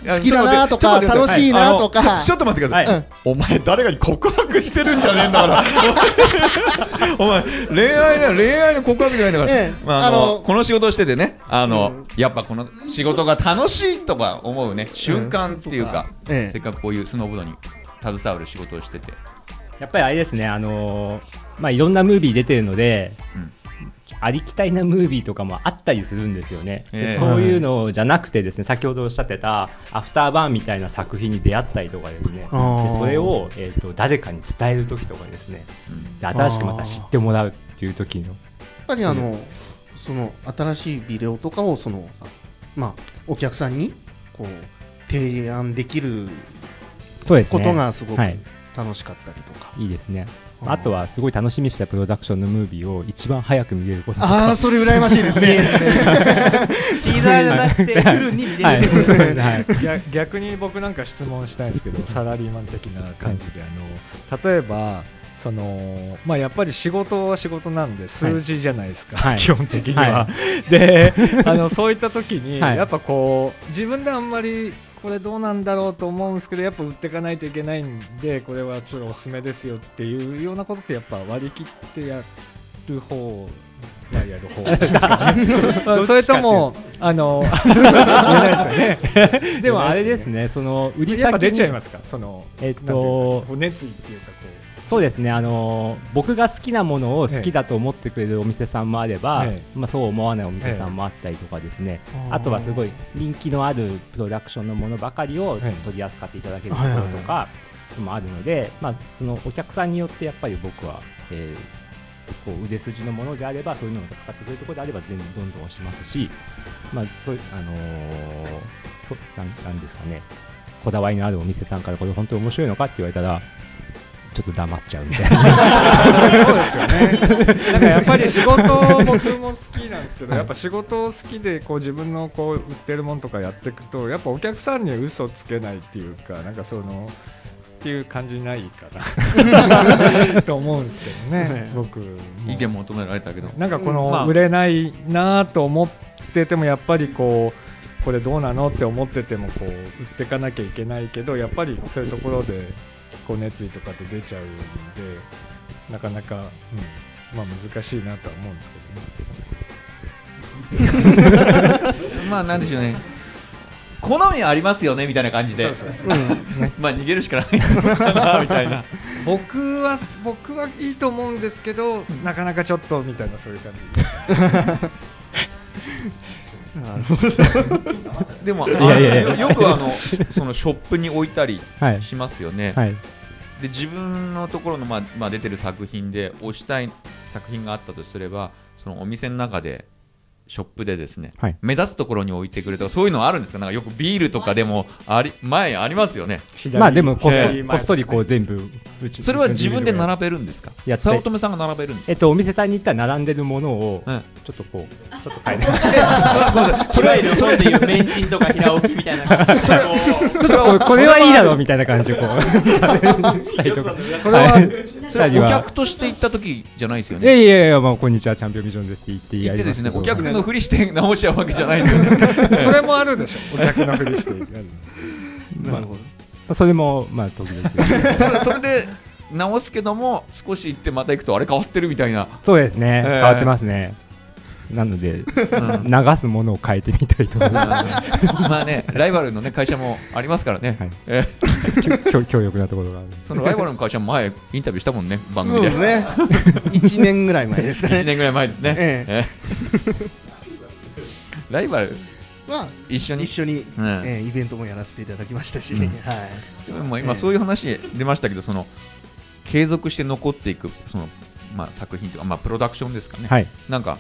好きだなとか楽しいなとか。ちょっと待ってください、はいお前誰かに告白してるんじゃねえんだから。お前恋愛恋愛の告白じゃないんだから、ええ。まあ、あのこの仕事をしててねあの、うん。やっぱこの仕事が楽しいとか思うね。瞬間っていうか、ええ。せっかくこういうスノーボードに携わる仕事をしてて。やっぱりあれですね、あのーまあ、いろんなムービー出てるので、うん。ありきたりなムービーとかもあったりするんですよね、でええ。そういうのじゃなくてですね先ほどおっしゃってたアフターバーンみたいな作品に出会ったりとかですね。でそれを、えー、と誰かに伝える時とかですね。で新しくまた知ってもらうっていう時の。やっぱりあの、その新しいビデオとかをそのあまあお客さんにこう提案できることがすごくはい。楽しかったりとか、いいですねあとはすごい楽しみにしたプロダクションのムービーを一番早く見れることとあか。あそれ羨ましいですね。ティーザーじゃなくてフルに見れる、逆逆に僕なんか質問したいんですけどサラリーマン的な感じで、あの例えばそのまあ、やっぱり仕事は仕事なんで数字じゃないですか、はい。基本的には。はであのそういった時に、はい。やっぱこう自分であんまりこれどうなんだろうと思うんですけどやっぱ売っていかないといけないんでこれはちょっとおすすめですよっていうようなことってやっぱ割り切ってやる方がやる方ですかね。まあそれともあのでもあれですねその売り先にやっぱ出ちゃいますか？そのえっと熱意っていうかこそうですね、あのー僕が好きなものを好きだと思ってくれるお店さんもあれば、ええ。まあ、そう思わないお店さんもあったりとかですね、あとはすごい人気のあるプロダクションのものばかりをええ。取り扱っていただけるところとかもあるので、まあ、そのお客さんによってやっぱり僕は、えーこう腕筋のものであればそういうのを使ってくれるところであれば全然どんどん押しますし、まあそういうあのーそなんなんですかね。こだわりのあるお店さんからこれ本当に面白いのかって言われたらちょっと黙っちゃうみたいな。そうですよね。なんかやっぱり仕事僕も好きなんですけど、やっぱ仕事好きでこう自分のこう売ってるものとかやっていくと、やっぱお客さんに嘘つけないっていうか、なんかそのっていう感じないかな と思うんですけどね。僕も意見求められたけどなんかこの売れないなと思っててもやっぱりこうこれどうなのって思っててもこう売っていかなきゃいけないけどやっぱりそういうところでこう熱意とかって出ちゃうんでなかなか、うんまあ難しいなとは思うんですけどね。まあなんでしょうね。好みはありますよねみたいな感じで。まあ逃げるしかないみたいな。僕は僕はいいと思うんですけどなかなかちょっとみたいなそういう感じ。でもいやいやよくあのそのショップに置いたりはい。しますよね、はいで自分のところの、ままあ、出てる作品で推したい作品があったとすればそのお店の中でショップでですね、はい。目立つところに置いてくれとかそういうのあるんですか？なんかよくビールとかでもあり前ありますよね。まあでもこっそえりこっそりこう全部それは自分でべ並べるんですか？やって早乙女さんが並べるんですか？えっとお店さんに行ったら並んでるものをうんちょっとこうちょっと変えて。いわゆるそうでいうメンチンとか平置きみたいな感じで。こちょっとこれはいいだろうみたいな感じでこう したりとか。それははいそれお客として行った時じゃないですよいやねいやいやまあこんにちはチャンピオンビジョンですって言ってや行ってですねお客のふりして直しちゃうわけじゃないですよね。それもあるでしょお客のふりして。なるほど。まあそれもまあ時々。それで直すけども少し行ってまた行くとあれ変わってるみたいな。そうですね。ええ。変わってますねなので流すものを変えてみたいと思いままあね、ライバルの、ね、会社もありますからね、はい。えす強強力なところがあるそのライバルの会社も前、インタビューしたもんね、番そう組で。ですね。1年ぐらい前ですか1ね年ぐらい前ですね。ええ。ライバル、まあ一緒に？一緒に、うん。えーイベントもやらせていただきましたし、うん。はい。でもまあ今、そういう話出ましたけど、その継続して残っていくその、まあ、作品とか、まあ、プロダクションですかね、はい。なんか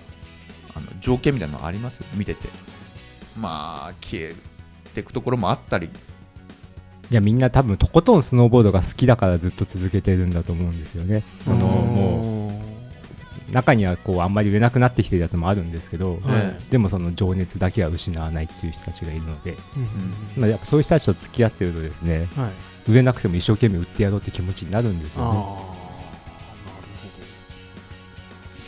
あの条件みたいなのあります？見てて。まあ、消えていくところもあったり、いやみんな多分とことんスノーボードが好きだからずっと続けてるんだと思うんですよね。そのもう中にはこうあんまり売れなくなってきてるやつもあるんですけど、はい。でもその情熱だけは失わないっていう人たちがいるので、うん。まあ、やっぱそういう人たちと付き合ってるとですねはい、売れなくても一生懸命売ってやろうって気持ちになるんですよね。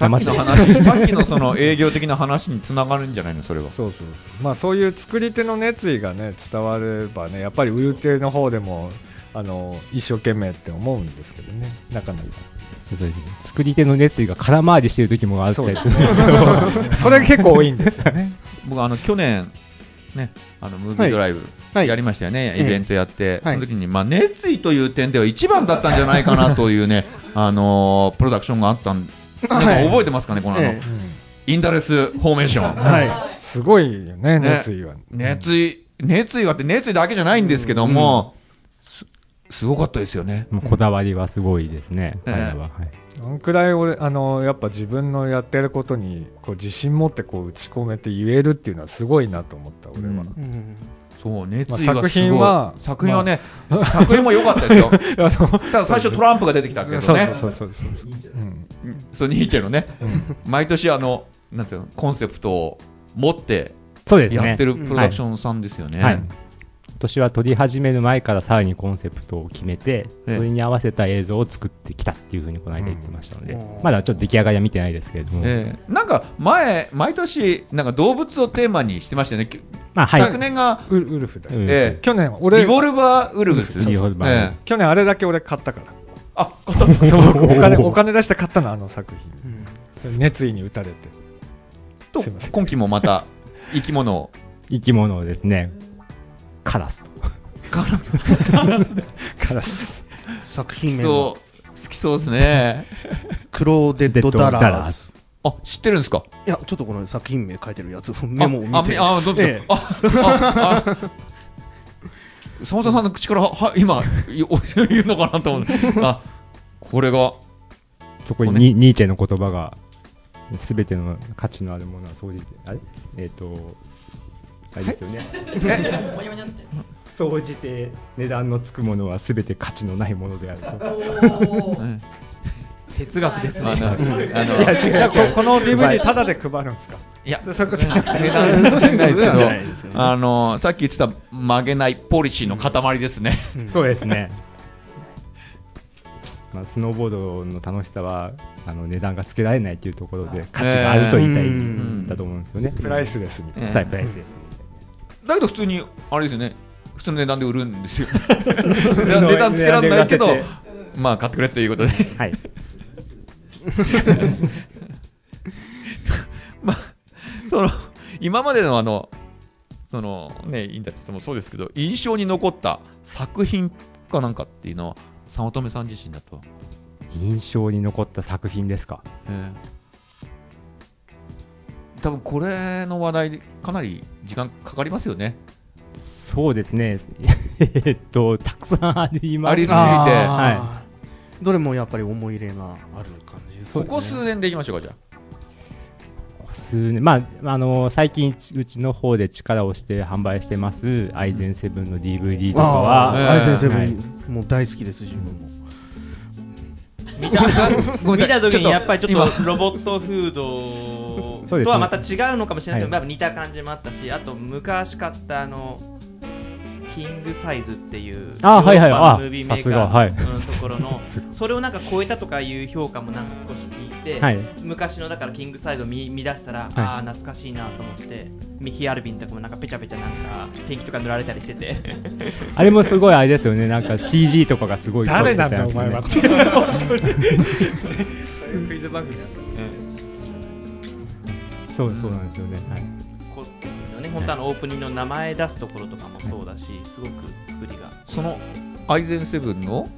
あさっきの話、さっきのその営業的な話につながるんじゃないの、それは。そうそうそう。まあそういう作り手の熱意がね伝わればねやっぱり売る手の方でもあの一生懸命って思うんですけどね。なかなか。作り手の熱意が空回りしてる時もあったりする。んですけどそれ結構多いんですよね。僕あの去年ねあのムービードライブはい。やりましたよね、ええ。イベントやって、はい。その時にまあ熱意という点では一番だったんじゃないかなというねあのープロダクションがあったんなんかはい覚えてますかねこのあの、えインダレスフォーメーション。はすごいよねね。熱意は、熱意、熱意はって熱意だけじゃないんですけども、すすごかったですよね。もうこだわりはすごいですね、ええ。彼らは。はい。どんくらい俺あのやっぱ自分のやってることにこう自信持ってこう打ち込めて言えるっていうのはすごいなと思った俺は、うん。い。うんそう、熱意がすごい。まあ作品は作品はね、作品も良かったですよ。あのただ最初トランプが出てきたけどね。そうそうそうそうニーチェのね、うん毎年あの、なんていうの、コンセプトを持って。やってるプロダクションさんですよね。はい。今年は撮り始める前からさらにコンセプトを決めて、ええ。それに合わせた映像を作ってきたっていうふうにこの間言ってましたので、うん。まだちょっと出来上がりは見てないですけれども、ええ。なんか前、毎年、なんか動物をテーマにしてましたよね。きまあはい。昨年が、ウルウルフだええ。去年俺リボルバーウルフス。リボルバー。ええ。去年あれだけ俺買ったから。あ、そうお金お金出して買ったのあの作品。熱意に打たれて。と今期もまた生き物を。生き物をですね、カラスと。からす作好品名は。好きそうですね。クローデッドダラーズあ、知ってるんですか？いやちょっとこの作品名書いてるやつメモを見てああ、あどうぞ。ええあ、あ、あ、沢田さんの口から、は、今、言う 言うのかなと思う。あ、これが、そこにニニーチェの言葉が、すべての価値のあるものは総じて、あれ？えっ、と、あれですよね。総じて値段のつくものはすべて価値のないものであると。ね 哲学ですあねの、あの、いやここの DVD タダで配るんですか？いや、そういうこと値段じゃないですけど、あの、さっき言ってた曲げないポリシーの塊ですね。そうですね。まあ、スノーボードの楽しさはあの値段がつけられないというところで価値があると言いたいんだと思うんですよね。プライスレスみたいええはいプライスです。だけど普通に、あれですよね、普通の値段で売るんですよ。値段つけられないけどまあ買ってくれということで。はい。その今までのあのそのねインタビューもそうですけど印象に残った作品かなんかっていうのは早乙女さん自身だと、印象に残った作品ですか？ええ多分これの話題かなり時間かかりますよね。そうですね。えっとたくさんあります。ありすぎて。あー。どれもやっぱり思い入れがある感じですこねこ数年でいきましょうかじゃ数年まああの最近うちの方で力をして販売してますアイゼンセブンの DVD とかあは、アイゼンセブはい。ンもう大好きです自分も。見た見た時にやっぱりちょ今っとロボットフードとはまた違うのかもしれないけど、はやっぱ似た感じもあったしあと昔買ったあのキングサイズっていうあはいはい。ヨーロッパのあムービーメーカさすが。はい。ーのところの それをなんか超えたとかいう評価もなんか少し聞いて、はい。昔のだからキングサイズを見見出したら、ああ懐かしいなと思ってミヒアルビンとかもなんかペチャペチャなんかペンキとか塗られたりしてて。あれもすごいあれですよね。なんか CG とかがすごい誰なんだお前は。クイズ番組だったそうそうなんですよね、はい。こですよね。本当あのオープニングの名前出すところとかもそうだしすごく作りが。あそのアイゼンセブンの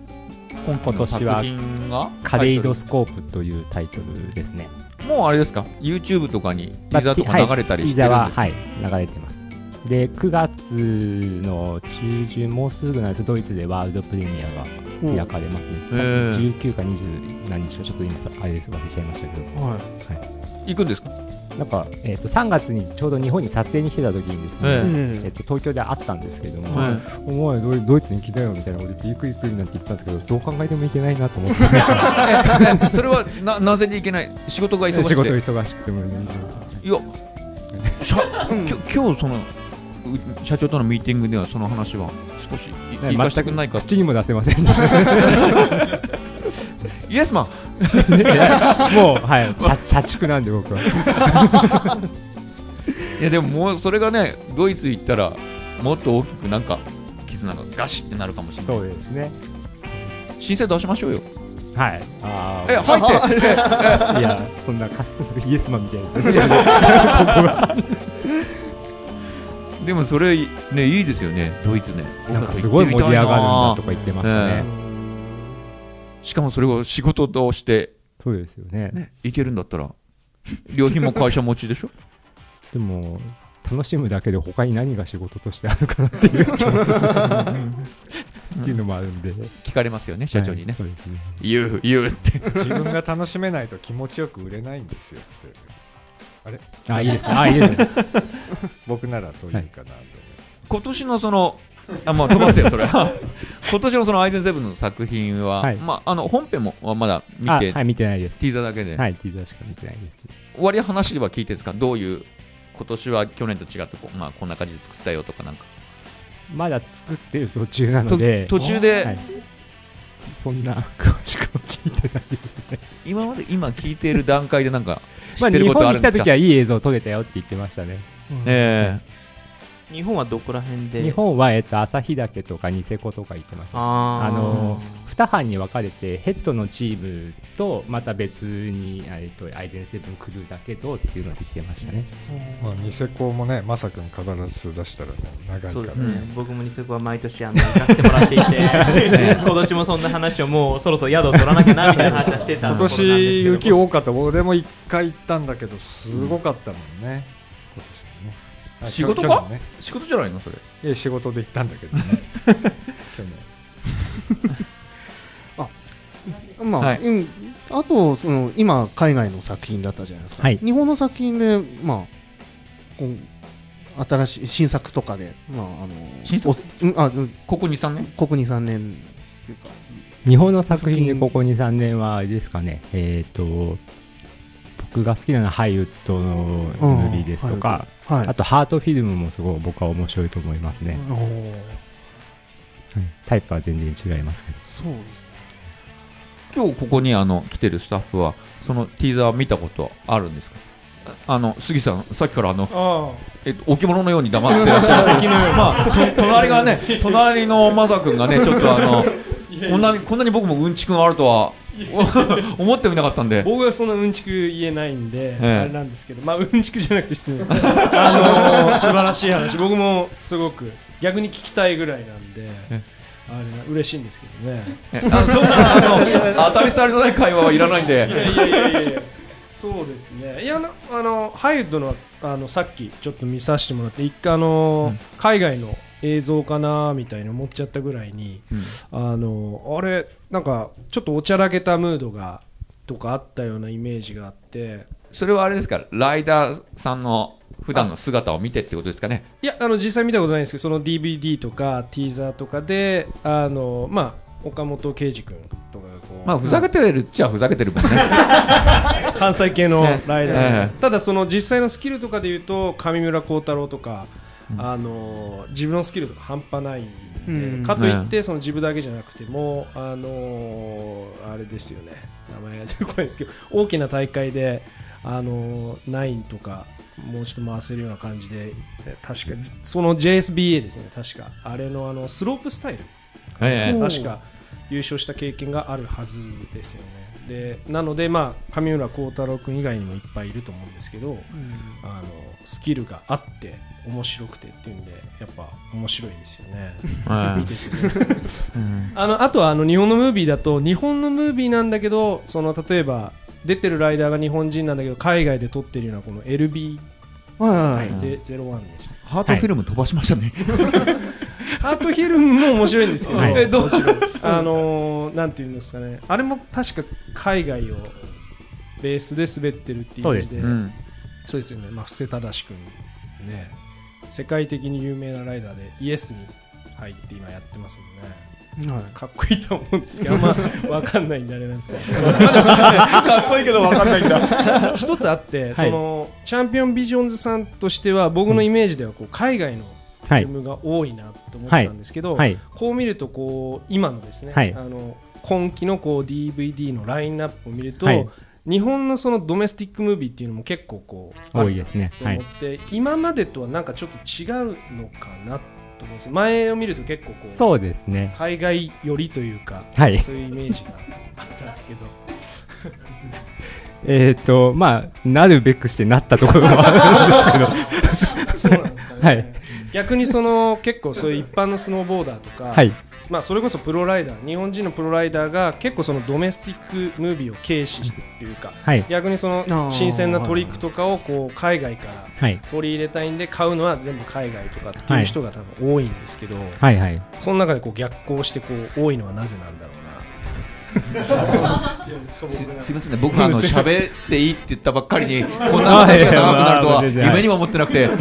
今期の作品が？カレイドスコープというタイトルですね。もうあれですか？YouTube とかにティザーとか流れたりしてるんですか、ははい。流れてます。で9月の中旬もうすぐなんです。ドイツでワールドプレミアが開かれます。ね、へー。19か20何日かちょっと今あれです。忘れちゃいましたけど。は行くんですか？なんか、えー、と3月にちょうど日本に撮影に来てた時にですね、えいええっと東京で会ったんですけども、はいお前ドイドイツに来たよみたいなこと言って行く行くなんて言ったんですけどどう考えても行けないなと思って。え それはななぜに行けない？仕事が忙しくて。仕事忙しくてもねいやしゃきょ今日そのう社長とのミーティングではその話は少しいね言かしてくれないか口にも出せませんでしたイエスマン もうはい。社社畜なんで僕は。いやでももうそれがねドイツ行ったらもっと大きくなんか絆がガシってなるかもしれない。そうですね。申請出しましょうよ。はい。あえ入って。あ いやそんなかイエスマンみたいですねでもそれねいいですよね。ドイツね。なんかすごい盛り上がるんだとか言ってましたね。えしかもそれを仕事としてそうですよね。ね行けるんだったら旅費も会社持ちでしょ？でも楽しむだけで他に何が仕事としてあるかなっていう気もする。っていうのもあるんで。聞かれますよね社長にね、はい言う言うって。自分が楽しめないと気持ちよく売れないんですよって。あいいです。ねあいいですね。僕ならそういうかなと思います、今年のその あまあ飛ばせよそれ。今年のそのアイゼンセブンの作品は、はい。まああの本編もまだ見て、あはい見てないです。ティーザーだけで、はいティーザーしか見てないですね。割り話は聞いてるんですか？どういう今年は去年と違ってこう、まあ、こんな感じで作ったよとかなんか。まだ作ってる途中なのとで途中で、はい。そんな詳しくは聞いてないですね。今まで今聞いている段階でなんか知まあってること日本にるんですか、時はいい映像撮れたよって言ってましたねえ日本はどこら辺で？日本は、えっと、旭岳とかニセコとか行ってました。あー。あの2班に分かれてヘッドのチームとまた別に、えっと、アイゼンセブンクルーだけどっていうので来てましたね。まあ、ニセコもねまさくん必ず出したらね長いからそうですね、うん僕もニセコは毎年あの行かせてもらっていて。今年もそんな話をもうそろそろ宿を取らなきゃなみたいな話はしてた今 年雪多かった。俺も一回行ったんだけどすごかったもんね、今年はねあ仕事か？ね。仕事じゃないのそれ？いや仕事で行ったんだけどね。去年。まあ、はい。うんあとその今海外の作品だったじゃないですか、はい。日本の作品でまあこう新しい新作とかでまああの新作？おうんあうん。ここ23年？ここ23年。っていうか日本の作品でここ23年はあれですかね。えっ、と僕が好きなのはハリウッドのムービーですとか、はい。あとハートフィルムもすごい僕は面白いと思いますね、タイプは全然違いますけど。そうですね。今日ここにあの来てるスタッフはそのティーザー見たことあるんですか？ああの杉さんさっきからあのあえっと、置物のように黙ってらっしゃる。まあ、と隣がね隣のマサ君がねちょっとあの こんなにこんなに僕もうんちくがあるとは 思ってもいなかったんで。僕はそんなうんちく言えないんで、ええ。あれなんですけど、まあ、うんちくじゃなくて失礼 あのー素晴らしい話。僕もすごく逆に聞きたいぐらいなんでえ。あれな嬉しいんですけどね。えあそんなあの当たり障りのない会話はいらないんで。いやいやいやいやいや。そうですね。いやあのあのハリウッドのあのさっきちょっと見させてもらって一回あの、海外の映像かなみたいに思っちゃったぐらいにあのあれなんかちょっとおちゃらけたムードがとかあったようなイメージがあって。それはあれですか？ライダーさんの普段の姿を見てってことですかね？いやあの実際見たことないんですけどその DVD とかティーザーとかであのまあ岡本圭司君とかがこう、まあふざけてるっちゃふざけてるもんね。関西系のライダー。で、ええ。ただその実際のスキルとかでいうと上村幸太郎とか、あの自分のスキルとか半端ないんで、うん。かといってその自分だけじゃなくてもあのあれですよね。名前が出てこないですけど大きな大会であの9とかもうちょっと回せるような感じでえ確かその JSBA ですね確か。あれのあのスロープスタイル。ええ確か優勝した経験があるはずですよね。でなのでまあ上村幸太郎君以外にもいっぱいいると思うんですけど、あのスキルがあって面白くてっていうんでやっぱ面白いですよね。はい。見ててね。あのあとはあの日本のムービーだと日本のムービーなんだけどその例えば出てるライダーが日本人なんだけど海外で撮ってるようなこの LB01 はいはいはい。でした。ハートフィルム飛ばしましたね、ハートヒルムも面白いんですけど、はい。えどあのーなんていうんですかね、あれも確か海外をベースで滑ってるっていうイメージで、そううん。そうですよね、まあ、布施忠君、ね、世界的に有名なライダーで、イエスに入って今やってますもんね。はい。かっこいいと思うんですけど、あんま分かんないんであれなんですけど、かっこいいけど分かんないんだ。一つあって、そのチャンピオンビジョンズさんとしては、僕のイメージではこう海外のフはい。ィルムが多いなと思ってたんですけど、はい。こう見るとこう今のですね、はい。あの今期のこう DVD のラインナップを見ると、はい日本のそのドメスティックムービーっていうのも結構こう多いですね。と思って、今までとはなんかちょっと違うのかなと思うんです。前を見ると結構こうそうですね。海外寄りというか、はい。そういうイメージがあったんですけど。えっ、とまあなるべくしてなったところもあるんですけど。そうなんですかね、はい。逆にその結構そういう一般のスノーボーダーとか、はいまあ、それこそプロライダー日本人のプロライダーが結構そのドメスティックムービーを軽視してっていうかはい。逆にその新鮮なトリックとかをこう海外からはい。取り入れたいんで買うのは全部海外とかっていう人が多分多いんですけど、はいはい。その中でこう逆行してこう多いのはなぜなんだろうなす すいませんね僕あの喋っていいって言ったばっかりにこんな話が長くなるとは 夢にも思ってなくて、ね。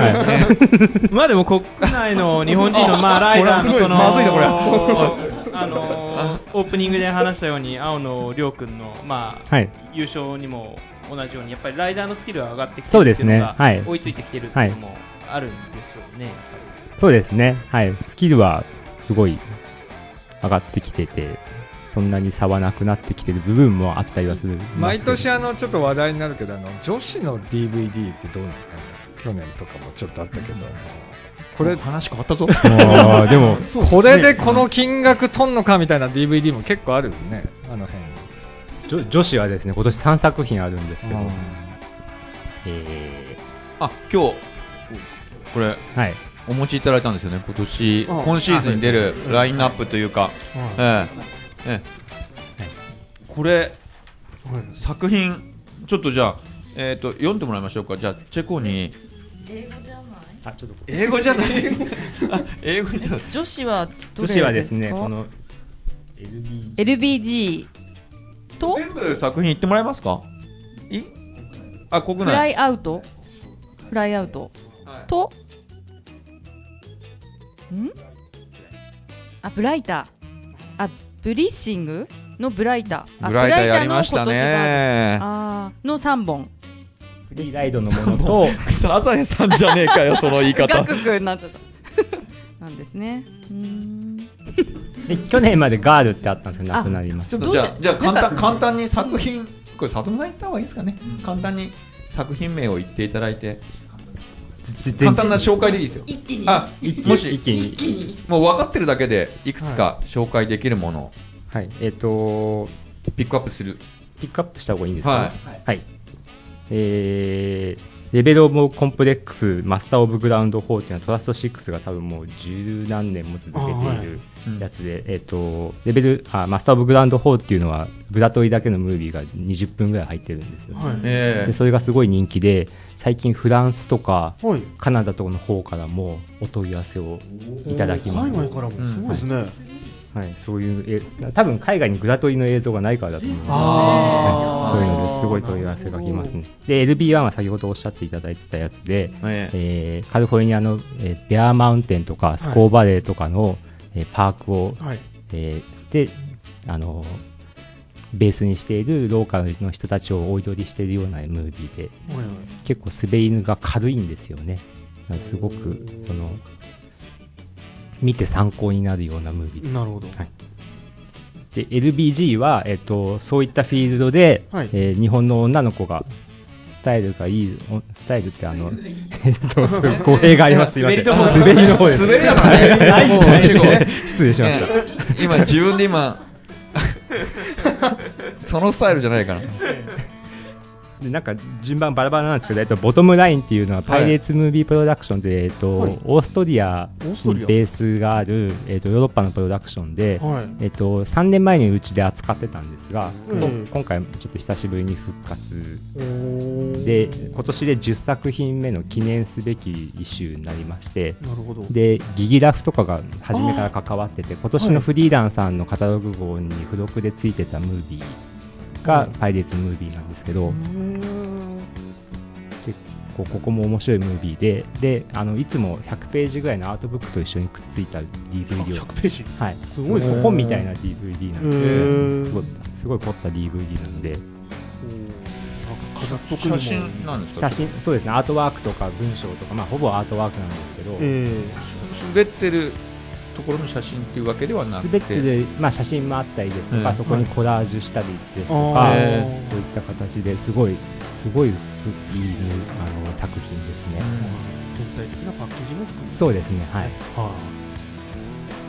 まあでも国内の日本人のまあ ライダーののあのーオープニングで話したように青野亮君のまあはい。優勝にも同じようにやっぱりライダーのスキルは上がってきてるっていうのが追いついてきてるっていうのもあるんでしょうね。そうですね。はい。スキルはすごい上がってきててそんなに差はなくなってきてる部分もあったりはする毎年あのちょっと話題になるけどあの女子の DVD ってどうなの？去年とかもちょっとあったけど、これ話変わったぞ。も うでもこれでこの金額とんのかみたいな DVD も結構あるよねあの辺。女女子はですね今年3作品あるんですけど、うんえあ今日これーはい。お持ちいただいたんですよね。今年あ今シーズンに出るラインナップというか、はええええこれいはい。作品ちょっとじゃあ、えー、と読んでもらいましょうか。じゃあチェコに。あちょっと。英語じゃない？あ英語じゃない。女子はどれ女子はですねこの LB LBG と？全部作品言ってもらえますか？い？あ国フラ内イアウト？フライアウト。はい。と？ん？あブライター。あブリッシング？のブライター。あブライターやりましたね。の3本。フリーライドのものと。サザエさんじゃねえかよその言い方。なっちゃったなんですね。うーん。で去年までガールってあったんですけどあなくなりましちょっとじゃあじゃあ簡単簡単に作品これ里見さん言った方がいいですかね、簡単に作品名を言っていただいて。た簡単な紹介でいいですよ。一気に。あもし一気に。もう分かってるだけでいくつか紹介できるもの。をはい。えっ、とピックアップする。ピックアップした方がいいんですか、はい。はい。えーレベルオブコンプレックスマスターオブグラウンド4っていうのはトラスト6が多分もう十何年も続けているやつで、えっ、と、レベル、あ、マスターオブグラウンド4っていうのはグラトリだけのムービーが20分ぐらい入ってるんですよ。はい。え。でそれがすごい人気で、最近フランスとかはい。カナダとかの方からもお問い合わせをいただきます。海外からも。すごいですね、はい、そういうえ多分海外にグラトリの映像がないからだと思う。んですけどあーそういうのですごい問い合わせが来ますね。で LB1 は先ほどおっしゃっていただいてたやつで、えええーカリフォルニアの、えーベアーマウンテンとかスコーバレーとかの、えーパークを、はい。えーであのベースにしているローカルの人たちをお祈りしているようなムービーではいはい。結構滑りが軽いんですよね。すごくその見て参考になるようなムービーです。なるほど。で LBG は、えっと、そういったフィールドで、はい。えー日本の女の子がスタイルがいいおスタイルってあの えっと語弊があります。すいません。滑りの方です滑りだからねもうチェコ失礼しました、ええ今自分で今 そのスタイルじゃないからでなんか順番バラバラなんですけど、えっと、ボトムラインっていうのはパイレーツムービープロダクションで、えっとはい。オーストリア？にベースがある、えっと、ヨーロッパのプロダクションで、はい。えっと、3年前にうちで扱ってたんですが、うん。こ今回ちょっと久しぶりに復活。で今年で10作品目の記念すべきイシューになりましてでギギラフとかが初めから関わってて今年のフリーランさんのカタログ号に付録でついてたムービーがはいパイレーツムービーなんですけど、へーこうここも面白いムービーでであのいつも100ページぐらいのアートブックと一緒にくっついた DVD を、100ページ。はい、すごいですね。本みたいな DVD なんへでーすごいすごい凝った DVD なんで。写真なんですか？写真そうですね。アートワークとか文章とか、まあ、ほぼアートワークなんですけど、え。滑ってるところの写真っていうわけではなくて。すべてで、まあ、写真もあったりですとか、うんそこにコラージュしたりですとーか、あへーそういった形ですごいすごいいいあの作品ですね、全体的なパッケージも含めて。そうですねはい。は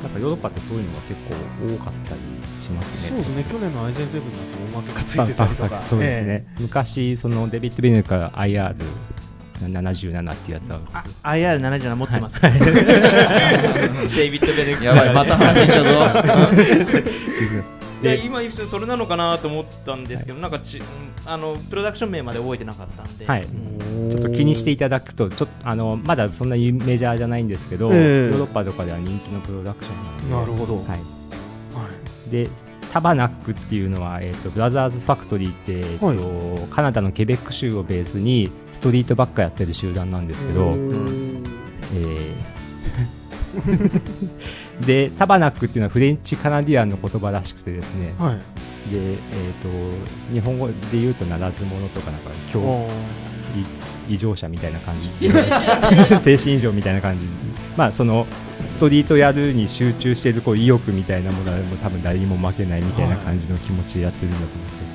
なんかヨーロッパってそういうのが結構多かったりしまいすね。そうですね。去年のアイゼンセブンだとおまけがついてたりとか。そうですね、昔そのデビッド・ベネルから IR 77っていうやつは。あ IR77 持ってます。デイビッド・ベネック。やばいまた話しちゃうぞ。いや今言ってそれなのかなと思ったんですけどなんかちうんあのプロダクション名まで覚えてなかったんで、はい。ちょっと気にしていただくとちょっとあのまだそんなにメジャーじゃないんですけど、ええ。ヨーロッパとかでは人気のプロダクションなので。なるほど。はい、はい。でタバナックっていうのは、えー、とブラザーズファクトリーって、えーとはカナダのケベック州をベースにストリートばっかやってる集団なんですけど、えー。でタバナックっていうのはフレンチカナディアンの言葉らしくてですね。はい。で、えー、と日本語で言うとならず者とかなんか今あ日異常者みたいな感じ。精神異常みたいな感じ。まあそのストリートやるに集中しているこう意欲みたいなものはもう多分誰にも負けないみたいな感じの気持ちでやってるんだと思うんですけど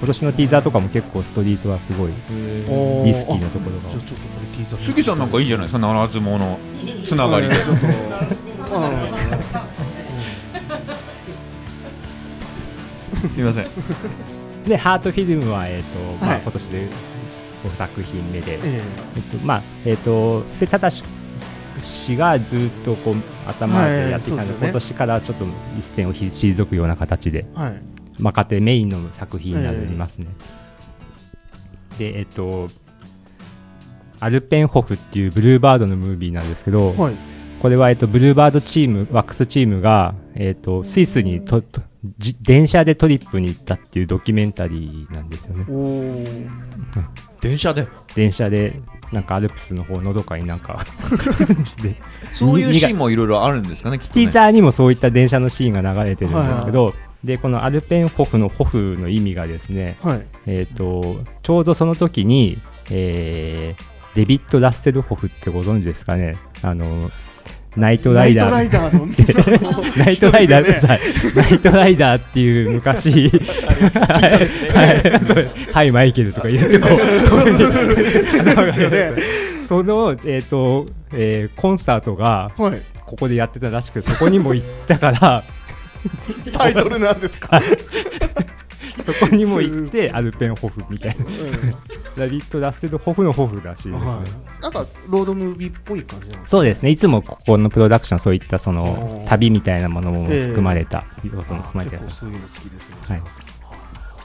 今年のティーザーとかも結構ストリートはすごいリスキーなところが。杉さんなんかいいんじゃないですかならず者つながりで。すいません。でハートフィルムは、えーとまあはい今年で5作品目で、ーえ。えっとまあえっ、と布施忠氏がずっとこう頭でやってきたので、はいね今年からちょっと一線を退くような形でえはい。若手メインの作品になりますね。でえっ、とアルペンホフっていうブルーバードのムービーなんですけど、はい。これは、えっと、ブルーバードチーム、ワックスチームが、えっと、スイスにととじ電車でトリップに行ったっていうドキュメンタリーなんですよね。電車で？電車で、なんかアルプスの方のどかになんかで そういうシーンもいろいろあるんですかねきっとね。ティーザーにもそういった電車のシーンが流れてるんですけど、で、このアルペンホフのホフの意味がですね、はい。えっ、と、ちょうどその時に、えーデビッド・ハッセルホフってご存知ですかね。あの、ナイトライダー。ナイトライダーのナイトライダー、ナイトライダーっていう昔、はい、マイケルとか言ってこう、その、えっ、と、えーコンサートがはい。ここでやってたらしく、そこにも行ったから、タイトルなんですか？そこにも行って、アルペンホフみたいな。ダビッド・ラッセルホフのホフらしいですね。はいなんかロードムービーっぽい感じなんですそうですね。いつもここのプロダクション、そういったそおのー旅みたいなものもええ含まれた、要素もあ含まれたやつ。結構そういうの好きですねはい。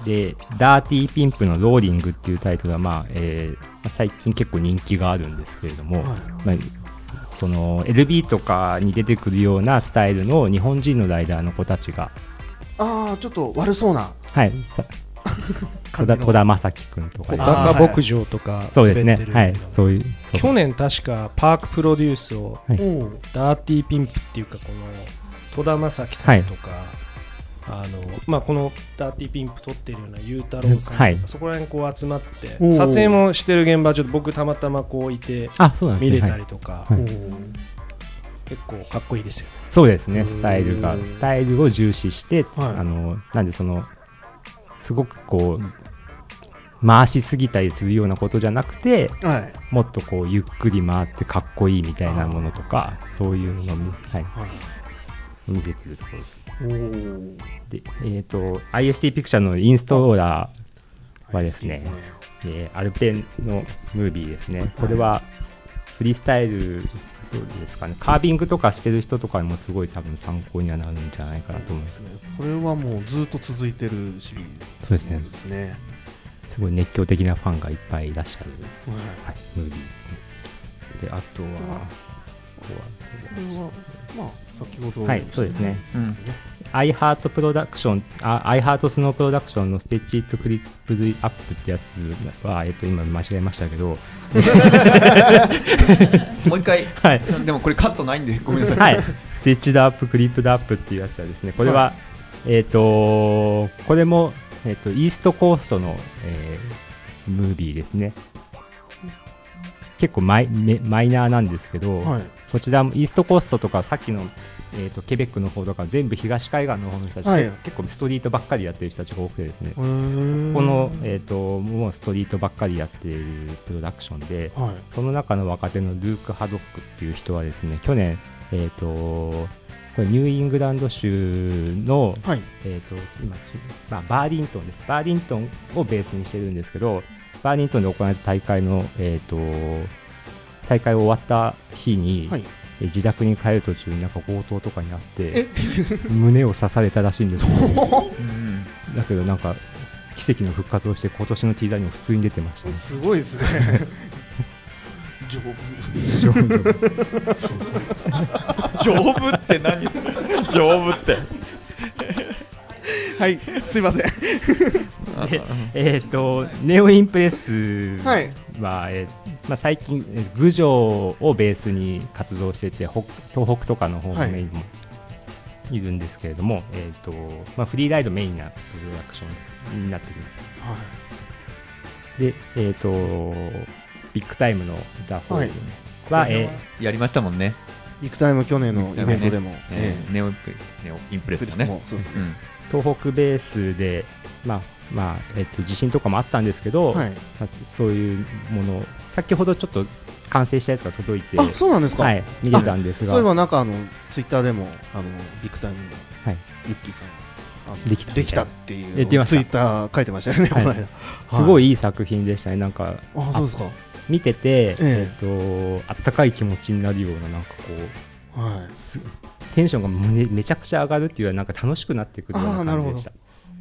で、ダーティーピンプのローリングっていうタイトルは、まあ、えーまあ最近結構人気があるんですけれども、はいまあ、その LB とかに出てくるようなスタイルの日本人のライダーの子たちが、ああちょっと悪そうな。はい、さ戸田戸田正樹君とか高牧場とかそうですね。はい、そういう、去年確かパークプロデュースをはい。ダーティーピンプっていうかこの戸田正樹さんとか、あのまあ、このダーティーピンプ撮ってるようなゆうたろうさんとか、はい。そこら辺こう集まって撮影もしてる現場ちょっと僕たまたまこういてあ、そうなんですね。見れたはい。りとか、結構かっこいいですよね。そうですね、スタイルがう、んスタイルを重視して、はい。あの、なんでその、すごくこう、回しすぎたりするようなことじゃなくて、はい。もっとこう、ゆっくり回ってかっこいいみたいなものとか、そういうのを見,、はい、はい。見せてるところ。で、えっ、と、IST ピクチャーのインストーラーはですねえーアルペンのムービーですね。これは、フリースタイル、どうですかね、カービングとかしてる人とかにもすごい多分参考にはなるんじゃないかなと思うんですこれはもうずっと続いてるシリーそうですねズですね。すごい熱狂的なファンがいっぱいいらっしゃる、はい。はい、ムービーですね。で、あとは、ここれはまあ先ほどはいそうですね。うんアイハートプロダクション、あアイハートスノープロダクションのステッチとクリップアップってやつは、えっと、今間違えましたけど、もう一回。はい。でもこれカットないんでごめんなさい。はい、ステッチドアップ、クリップドアップっていうやつはですね、これは、えっ、と、これも、えっ、と、イーストコーストの、えームービーですね。結構マイメマイナーなんですけど、はい。こちらもイーストコーストとか、さっきの、えー、とケベックの方とか、全部東海岸の方の人たち、はい。結構ストリートばっかりやってる人たちが多くてですね、この、えー、ともうストリートばっかりやっているプロダクションで、はい。その中の若手のルーク・ハドックっていう人はですね、去年、えっ、と、これニューイングランド州の、はい。えっ、と、今ち、まあ、バーリントンです。バーリントンをベースにしてるんですけど、バーニントンで行われた大会の、えー、と大会終わった日に、はい。え自宅に帰る途中になんか強盗とかにあってえ？胸を刺されたらしいんですけど うん。だけどなんか奇跡の復活をして今年のティーザーにも普通に出てましたね。すごいですね。丈夫。丈夫って何？丈夫って はいすいません。で えっ、とネオインプレスは、はいえーまあ、最近えー郡上をベースに活動してて北東北とかの方インもいるんですけれども、えーとまあ、フリーライドメインなプロダクションですになってる。で、えっ、とビッグタイムのザ・ホールは、えやりましたもんね、ビッグタイム去年のイベントでも、ええ。ーネオインプレネオインプレえスだねもそうですね、うん。ー東北ベースで、まあまあえー、と地震とかもあったんですけど、はい。まあ、そういうもの先ほどちょっと完成したやつが届いて、あそうなんですか、はい、見れたんですが。そういえばなんかあのツイッターでもあのビッグタイムのはい。ユッキーさんができたできたっていうツイッター書いてましたよね、はい。この間。すごいいいい作品でしたね、なんかあそうですか。見てて、え。えっとあったかい気持ちになるような、なんかこうはい。すテンションがめめちゃくちゃ上がるっていうよりはなんか楽しくなってくるような感じでした。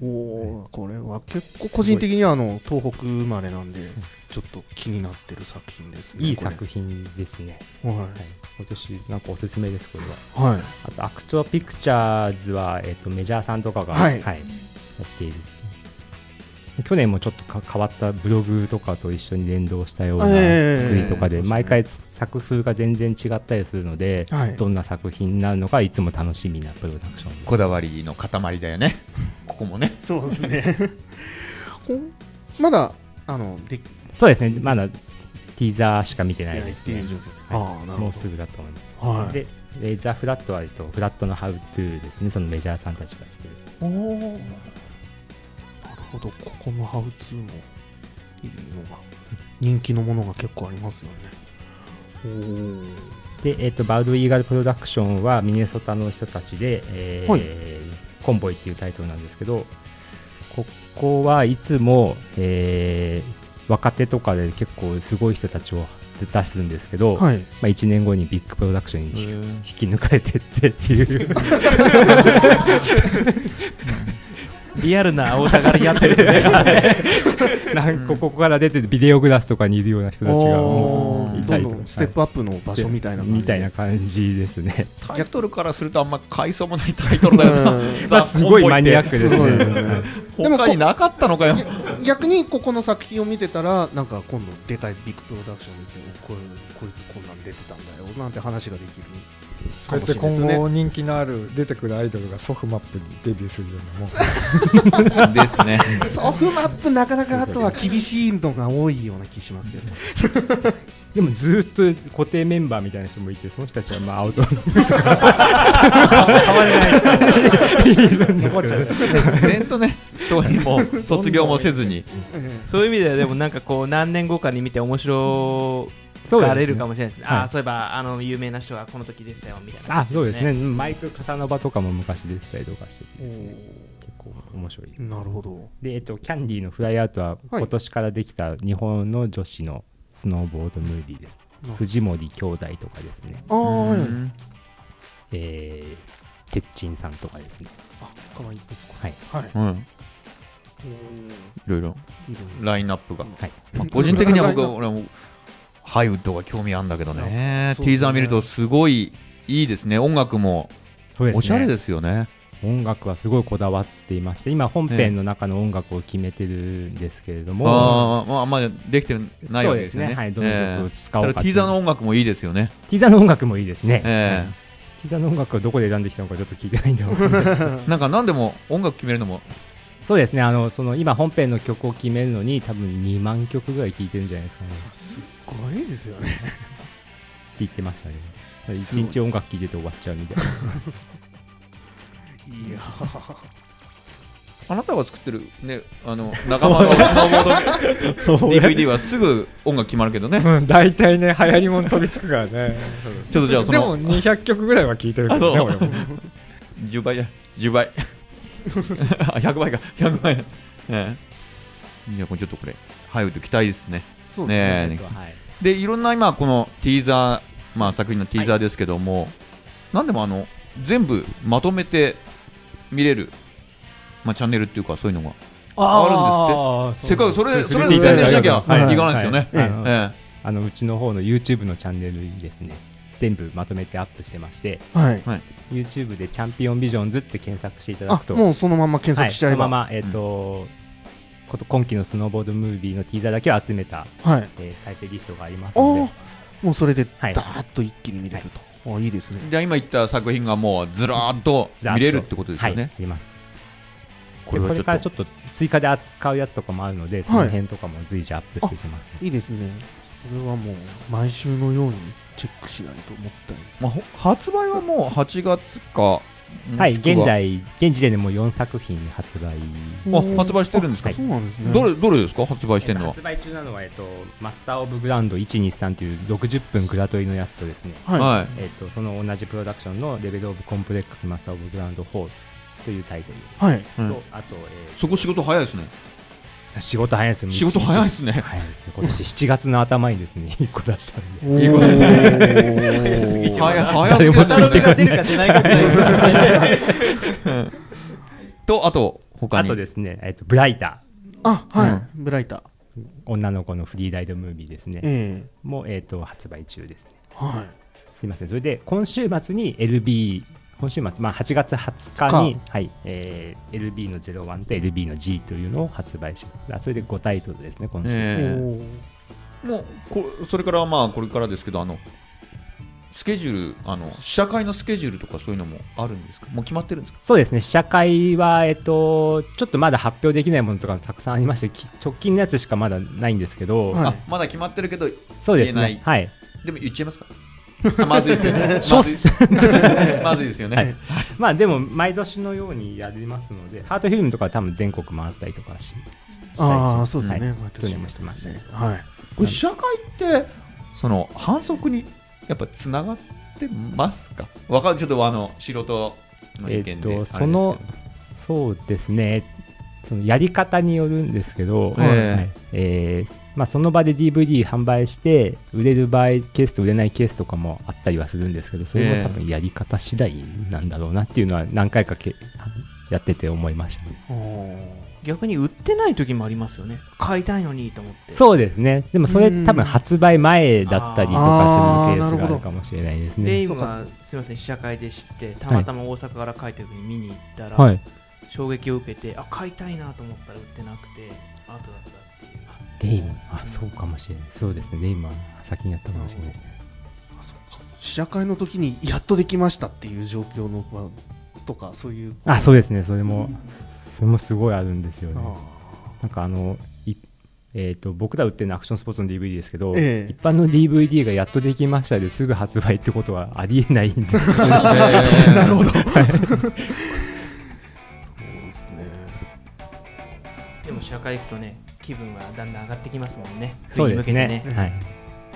おこれは結構個人的にはあの東北生まれなんでちょっと気になってる作品ですねいい作品ですね。ははい、今年なんかおすすめです、これは。い、はい、あと、アクトアピクチャーズは、えっとメジャーさんとかが、はいやっている。去年もちょっとか変わったブログとかと一緒に連動したようなええ作りとかで、毎回つ作風が全然違ったりするので、はい。どんな作品になるのかいつも楽しみなプロダクション。ですこだわりの塊だよね。ここもね。そうですね。まだあのできそうですね。まだティーザーしか見てないですね。っていう状況で、ああなるほもうすぐだと思います。どはい。ででザ・フラットは、えっと、フラットのハウトゥーですね。そのメジャーさんたちが作る。おほどここのハウツーもいいのが人気のものが結構ありますよね。おおで、えっと、バウド・イーガル・プロダクションはミネソタの人たちで、えーはい。コンボイっていうタイトルなんですけどここはいつも、えー若手とかで結構すごい人たちを出してるんですけど、はい。まあ、1年後にビッグプロダクションに引き抜かれてってっていう リアルなお互いにやってるですね。なんかここから出ててビデオグラスとかにいるような人たちがもういたりとか。どんどんステップアップの場所みたいな感じみたいな感じですね。タイトルからするとあんま買いそうもないタイトルだよな。すごいマニアックですね。他になかったのかよ。逆にここの作品を見てたらなんか今度でかいビッグプロダクション見ておこれこいつこんなん出てたんだよなんて話ができるそうやって今後人気のある出てくるアイドルがソフマップにデビューするようなもん。ですね。ソフマップなかなかあとは厳しいのが多いような気しますけど。でもずっと固定メンバーみたいな人もいてその人たちはまあアウト全とね。そういうもう卒業もせずに。そういう意味ではでもなんかこう何年後かに見て面白がれるかもしれないですね。はい。ああそういえばあの有名な人がこの時でしたよみたいな。あそうですね。マイク・カサノバとかも昔出てたりとかしててですね結構面白い。なるほど。で、えっと、キャンディーのフライアウトは今年からできた日本の女子のスノーボードムービーです。な藤森兄弟とかですね。ああはい。うん。えー、てっちんさんとかですね。あ河合徹子さはい。んはい。うん。いろいろ。ラインナップが、はい。まあ、個人的には僕は俺はもうハイウッドが興味あるんだけどね。ねティーザー見るとすごいいいですね。音楽もおしゃれですよね。音楽はすごいこだわっていまして今本編の中の音楽を決めてるんですけれども、あーまああんまりできてないわけですね。ね。はいどの曲を使おうかただティーザーの音楽もいいですよね。ティーザーの音楽もいいですね、えティーザーの音楽をどこで選んできたのかちょっと聞いてないんでわかんないですえ なんか何でも音楽決めるのもそうですね。あのその今本編の曲を決めるのに多分2万曲ぐらい聴いてるんじゃないですかね。ってすっごいですよね。言ってましたね。一日音楽聴いてて終わっちゃうみたいな。いやあなたが作ってるねあの仲間のスノ ーボード DVD はすぐ音楽決まるけどね。うん大体ね流行りもん飛びつくからね。ちょっとじゃあそでのも200曲ぐらいは聴いてるけどね俺も。10倍だ。10倍 あ100倍か100倍。だええじゃあこれちょっとこれハイウッド期待ですね。そうですね。ねはい。でいろんな今このティーザー、まあ、作品のティーザーですけども、なんでもあの全部まとめて見れる、まあ、チャンネルっていうかそういうのがあるんですって。せっかくそれそれ宣伝しなきゃはいいかないですよね、はい。あのえ。あのうちの方の YouTube のチャンネルにですね全部まとめてアップしてましてはい。YouTube でチャンピオンビジョンズって検索していただあくともうそのまま検索しちゃえば。はい、そのまま、えっとこと今期のスノーボードムービーのティーザーだけを集めた、はい。えー再生リストがありますので。もうそれではい。ダーッと一気に見れると、あいいですね。じゃあ今言った作品がもうずらーっと見れるってことですよはいね、あります。これこれからちょっと追加で扱うやつとかもあるのでその辺とかも随時アップしていきます、いいですね。これはもう毎週のようにチェックしないともったいまあ、ほ発売はもう8月かは。い現在現時点でもう4作品発売。あ発売してるんですか、はいそうなんですね。どれどれですか？発売してるのは。発売中なのは、えっと、マスター・オブ・グラウンド123という60分グラトリのやつとですね、はい、はい。えっと、その同じプロダクションのレベル・オブ・コンプレックス・マスター・オブ・グラウンド4というタイトル。はい。と、うん。あと、えそこ仕事早いですね。ー仕事早いですよ仕事早いですね。早い。ですよ今年7月の頭にですね 1個出したんで。早早すぎです誰もついて。こない出るか出ないかぐらいとあと他に。あとですね、えっと、ブライタあはい、うん。ブライター。ー女の子のフリーライドムービーですね。えも、えっと、発売中ですね。えはい。すいません。それで今週末に LB 今週末、まあ、8月20日に、はいえー LB の01と LB の G というのを発売します。あそれで5タイトルですね今週、えおーえもうこそれからまあこれからですけどあのスケジュールあの試写会のスケジュールとかそういうのもあるんですか？もう決まってるんですか？そうですね。試写会は、えっと、ちょっとまだ発表できないものとかたくさんありましてき直近のやつしかまだないんですけど、はいあまだ決まってるけどそうです言えない。ねはい。でも言っちゃいますか？あ まずいですよね。少 まずい。し まずいですよね、はい。まあでも毎年のようにやりますのでハートフィルムとかは多分全国回ったりとかしああそうですね、はい。毎年去年もしてましたね。はい。これ試写会ってその反則にやっぱつながってますか？わかるちょっとあの素人の意見でえっとそのそうですねそのやり方によるんですけど、ええ。はい。えーまあ、その場で DVD 販売して売れる場合ケースと売れないケースとかもあったりはするんですけどそれも多分やり方次第なんだろうなっていうのは何回かけやってて思いましたね。逆に売ってない時もありますよね。買いたいのにと思って。そうですね。でもそれうん。多分発売前だったりとかするケースがあるかもしれないですね。レイムがすみません試写会で知ってたまたま大阪から帰った時に見に行ったら、はい衝撃を受けてあ買いたいなと思ったら売ってなくて後だったっていう。レイム。あそうかもしれない。そうですね。レイムは先にやったかもしれないですね。あそうか。試写会の時にやっとできましたっていう状況のはとかそういう。あそうですね。それもそれもすごいあるんですよね。あなんかあのいえー、と僕ら売ってるのはアクションスポーツの DVD ですけど、ええ。一般の DVD がやっとできましたですぐ発売ってことはありえないんですよね。ー なるほど でも試写会行くとね気分はだんだん上がってきますもんね。そう冬に向けてね。ねはい、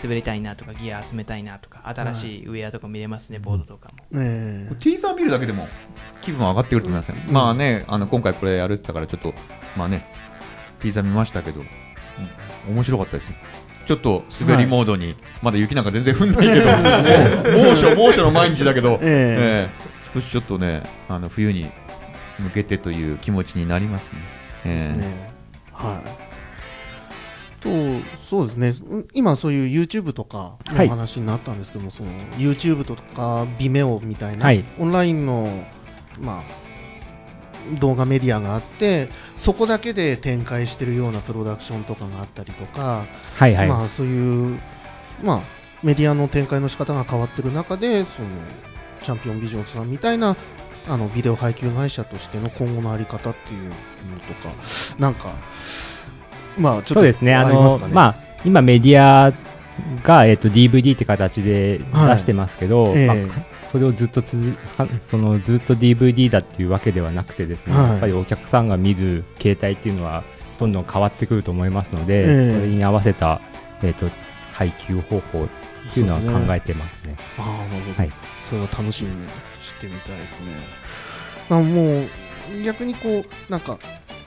滑りたいなとかギア集めたいなとか新しいウェアとか見れますね、ボードとかも。えティーザー見るだけでも気分上がってくると思いますよ、まあねあの今回これやるって言ったからちょっとまあねティーザー見ましたけど、うん。面白かったですちょっと滑りモードに、まだ雪なんか全然降んないけど。もう猛暑猛暑の毎日だけど、ええ。え少しちょっとねあの冬に向けてという気持ちになりますね。えですええねはい。とそうですね。うん今そういう YouTube とかのはい話になったんですけども、その YouTube とか Vimeo みたいな、はい。オンラインのまあ動画メディアがあってそこだけで展開してるようなプロダクションとかがあったりとか、はいはい、まあそういうまあメディアの展開の仕方が変わってる中でそのチャンピオンビジョンさんみたいなあのビデオ配給会社としての今後のあり方っていうのとかなんかまあちょっとそうですね、あのまあ、今、メディアが、えっと DVD って形ではい出してますけど、ええまあそれをずっと続かそのずっと DVD だっていうわけではなくてですね、はい。やっぱりお客さんが見る形態っていうのはどんどん変わってくると思いますので、ええ。それに合わせた、えっと配給方法っていうのは考えてますね。ああなるほど、はい。それは楽しみにしてみたいですね。あもう逆にこうなんか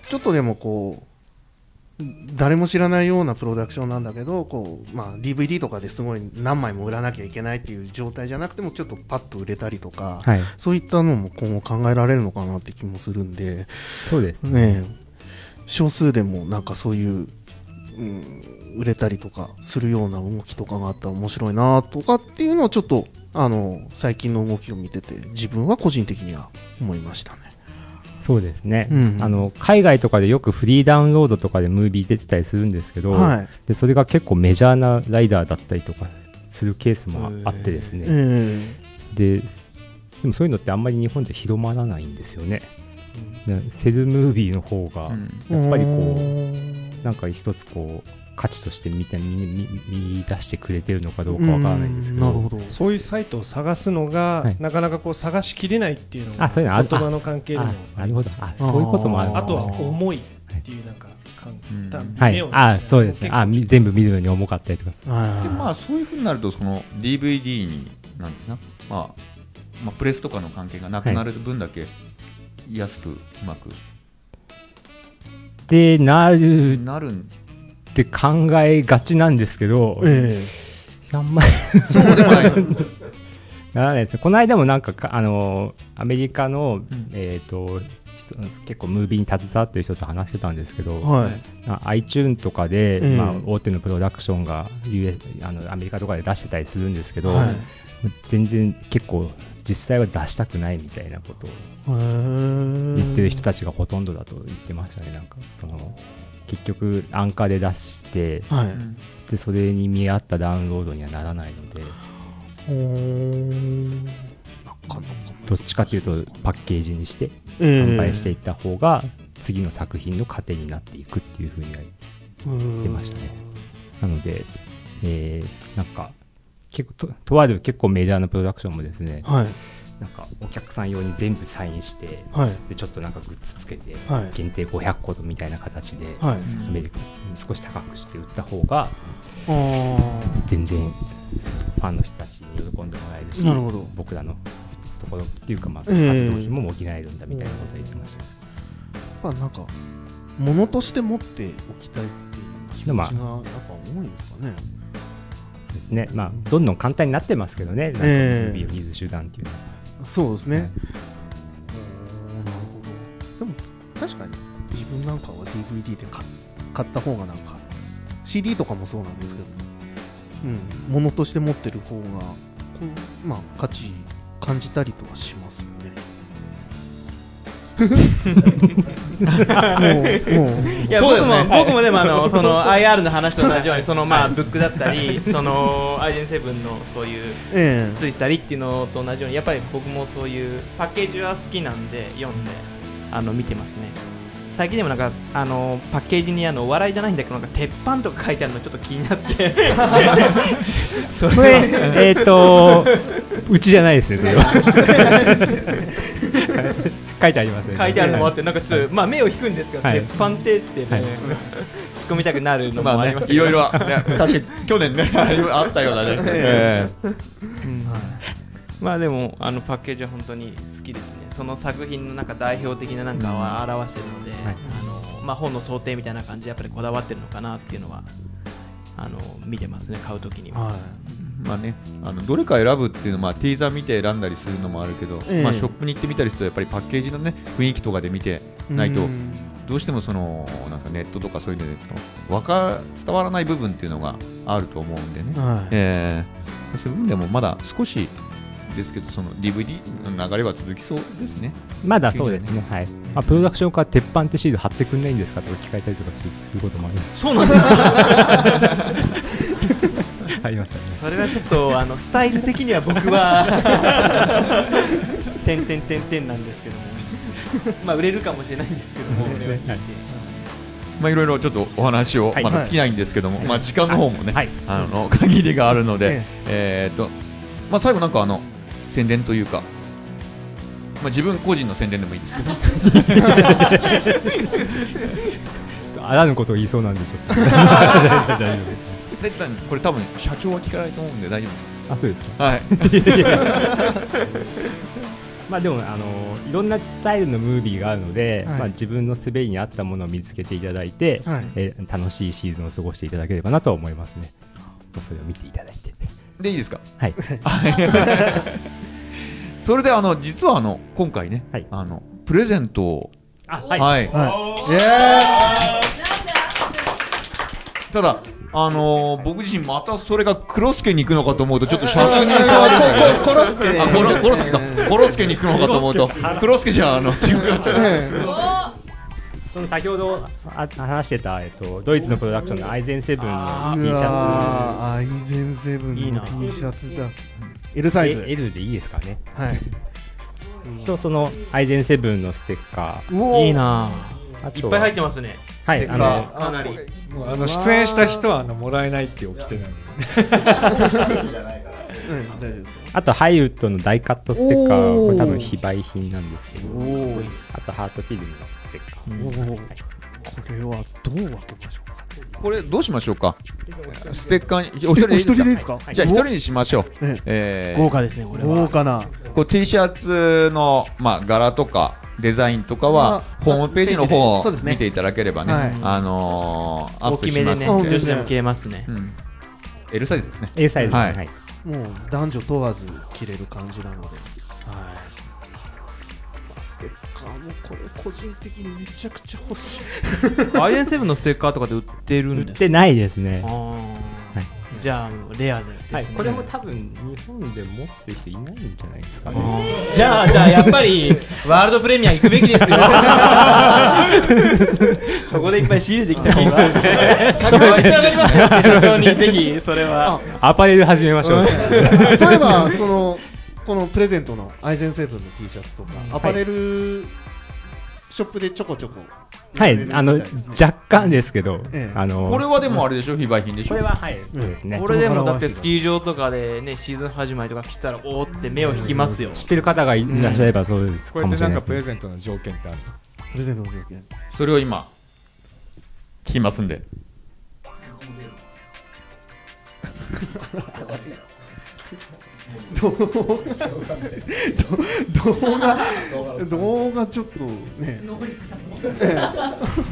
ちょっとでもこう誰も知らないようなプロダクションなんだけどこう、まあ、DVD とかですごい何枚も売らなきゃいけないっていう状態じゃなくてもちょっとパッと売れたりとか、はい。そういったのも今後考えられるのかなって気もするんで、そうですね。ねえ、少数でもなんかそういう、うん、売れたりとかするような動きとかがあったら面白いなとかっていうのをちょっとあの最近の動きを見てて自分は個人的には思いましたね。そうですね、うんあの海外とかでよくフリーダウンロードとかでムービー出てたりするんですけど、はい。でそれが結構メジャーなライダーだったりとかするケースもあってですね、えででもそういうのってあんまり日本じゃ広まらないんですよね、でセルムービーの方がやっぱりこうなんか一つこう価値として見て見見見出してくれてるのかどうかわからないんですけどなるほど。そういうサイトを探すのが、はい。なかなかこう探しきれないっていうのがあそういうの言葉の関係でもあなるほどあそういうこともある。あとは重いっていうなんかはい。目をあそうですね。あみ全部見るのに重かったりとかでまあそういうふうになるとその DVD になんですか、まあ、まあプレスとかの関係がなくなる分だけ安くうまく。でなるなるんって考えがちなんですけど、えあんまり。そうでもないならないですね。この間もなんかか、あのアメリカの、えっ、と、人結構ムービーに携わってる人と話してたんですけど、えはい。あ iTune とかで、ええ。まあ、大手のプロダクションが US あのアメリカとかで出してたりするんですけど、はい。全然結構実際は出したくないみたいなことを言言ってる人たちがほとんどだと言ってましたね。なんかその結局アンカーで出してはい。でそれに見合ったダウンロードにはならないのでどっちかというとパッケージにしてええ販売していった方が次の作品の糧になっていくっていうふうにはうん出ましたね。なので、えーなんか結構ととある結構メジャーなプロダクションもですねはいなんかお客さん用に全部サインしてはい。でちょっとなんかグッズつけてはい。限定500個みたいな形ではい。アメリカに少し高くして売った方が全然ファンの人たちに喜んでもらえるしなるほど。僕らのところっていうかまあええ。活動費も補えるんだみたいなことを言ってました。まあなんか物として持っておきたいっていう気持ちがやっぱ多いんですかね。ね。まあ、どんどん簡単になってますけどね、なんかムええ。ービーを見る手段っていうのは。そうですね、はいでも確かに自分なんかは DVD で買買った方がなんか CD とかもそうなんですけどうん。物として持ってる方がこうまあ価値感じたりとはしますもうもういや僕も僕もでもあの その IR の話と同じように そのまあブックだったりそのアイデンセブンのそういうええ。ついたりっていうのと同じようにやっぱり僕もそういうパッケージは好きなんで読んであの見てますね。最近でもなんかあのパッケージにあのお笑いじゃないんだけどなんか鉄板とか書いてあるのちょっと気になって。そそれ、えっ、と、うちじゃないですね、それは。書いてありますね。書いてあるのもあってなんかちょっとまあ目を引くんですけど、はい。鉄板ってってね、はい。突っ込みたくなるのもまありましたいろいろ、ね、確かに。去年ね あったようなね、えまあでもあのパッケージは本当に好きですね。その作品のなんか代表的ななんかは表してるので、はい。あのまあ、本の想定みたいな感じでやっぱりこだわってるのかなっていうのはあの見てますね買うときには、はえまあねあのどれか選ぶっていうのは、まあ、ティーザー見て選んだりするのもあるけど、ええまあ、ショップに行ってみたりするとやっぱりパッケージのね雰囲気とかで見ていないとうんどうしてもそのなんかネットとかそういうのでわか伝わらない部分っていうのがあると思うんでね、はいええそういう部分でもまだ少しですけどその DVD の流れは続きそうですね。まだそうですね。はい。まあ、プロダクションから鉄板ってシール貼ってくんないんですかとか聞かれたりとかするすることもあります。そうなんですか ありますよね。それはちょっとあのスタイル的には僕は点点点点なんですけども。まあ売れるかもしれないんですけども、ね。はい。まあいろいろちょっとお話をはい。まだ尽きないんですけども、まあ時間の方もね、はい。あの限りがあるのでえ、え。ーっとまあ最後なんかあの宣伝というか、まあ自分個人の宣伝でもいいですけど、あらぬことを言いそうなんでしょう。大丈夫これ多分社長は聞かないと思うんで大丈夫です。あ、そうですか。はい。まあでもあのいろんなスタイルのムービーがあるので、はいまあ自分の滑りに合ったものを見つけていただいて、はいえー楽しいシーズンを過ごしていただければなと思いますね。まあそれを見ていただいて。でいいですか？はい。それであの実はあの今回ね、はいあのプレゼントをあはい、はいイエただあのー僕自身またそれがクロスケに行くのかと思うとちょっと尺ーイに触るコ コロスケ。あコロコロスケかコロスケに行くのかと思うと。クロスケじゃあの違うええ。その先ほどあ話してた、えっと、ドイツのプロダクションのアイゼンセブンの T うシャわーアイゼンセブンのいいな。T シャツだ。L サイツ。ズ。え L でいいですかね。はい。と、そのアイゼンセブンのステッカー。いいないっぱい入ってますね。はい、あの、かなりもうあの出演した人はあのもらえないって起きてないうん大丈夫であとハイウッドのダイカットステッカーこれ多分非売品なんですけど、あとハートフィルムのステッカー。おーこれはどう分けましょうか？これどうしましょうか？ステッカーにお一人でですすか？かじゃあ一人にしましょう。え。えー。豪華ですねこれは。豪華な。こう T シャツの、まあ、柄とかデザインとかはまあホームページの方を見ていただければねはい。あのーアッ大プしきめですねまん。で女子でも着れますね。うん。L サイズですね。A サイズ、ははい。い。もう男女問わず着れる感じなので。はい。ステッカーもこれ個人的にめちゃくちゃ欲しい。アイエンセブンのステッカーとかで売ってるんです売ってないですね。あ。ーじゃあレアではい、ですねこれも多分日本で持ってる人いないんじゃないですかね。じゃあじゃあやっぱりワールドプレミア行くべきですよ。そこでいっぱい仕入れてきた方が。格段に上がります。よ社長にぜひそれは。アパレル始めましょう。そういえばそのこのプレゼントのアイゼンセブンの T シャツとかアパレルショップでちょこちょこ。はい、あの、若干ですけど、ええ。あの、これはでもあれでしょ？非売品でしょ？これは、はい、そうですね。これでもだってスキー場とかでねシーズン始まりとか来たらおーって目を引きますよ。知ってる方がいらっしゃればそうです。こかれってなんかプレ。ゼントの条件ってあるの？プレゼントの条件。それを今聞きますんで 動画動画ちょっとね。ええ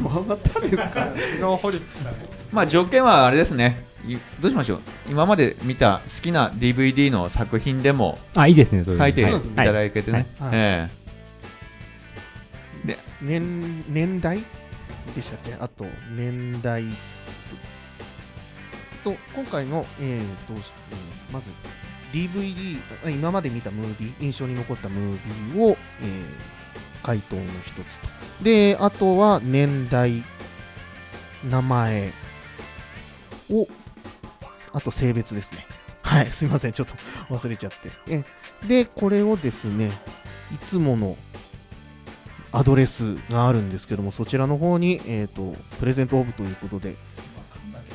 またですか？まあ条件はあれですね。いどうしましょう？今まで見た好きな DVD の作品でもあ、いいですね、書いていはい。ただけてね、はい。え年年代でしたっけ？あと年代と今回の、えーとえまず DVD 今まで見たムービー印象に残ったムービーを、えー回答の一つと。であとは年代名前をあと性別ですね。はいすいませんちょっと忘れちゃって。えでこれをですねいつものアドレスがあるんですけども、そちらの方に、えっ、と、プレゼントオブということで、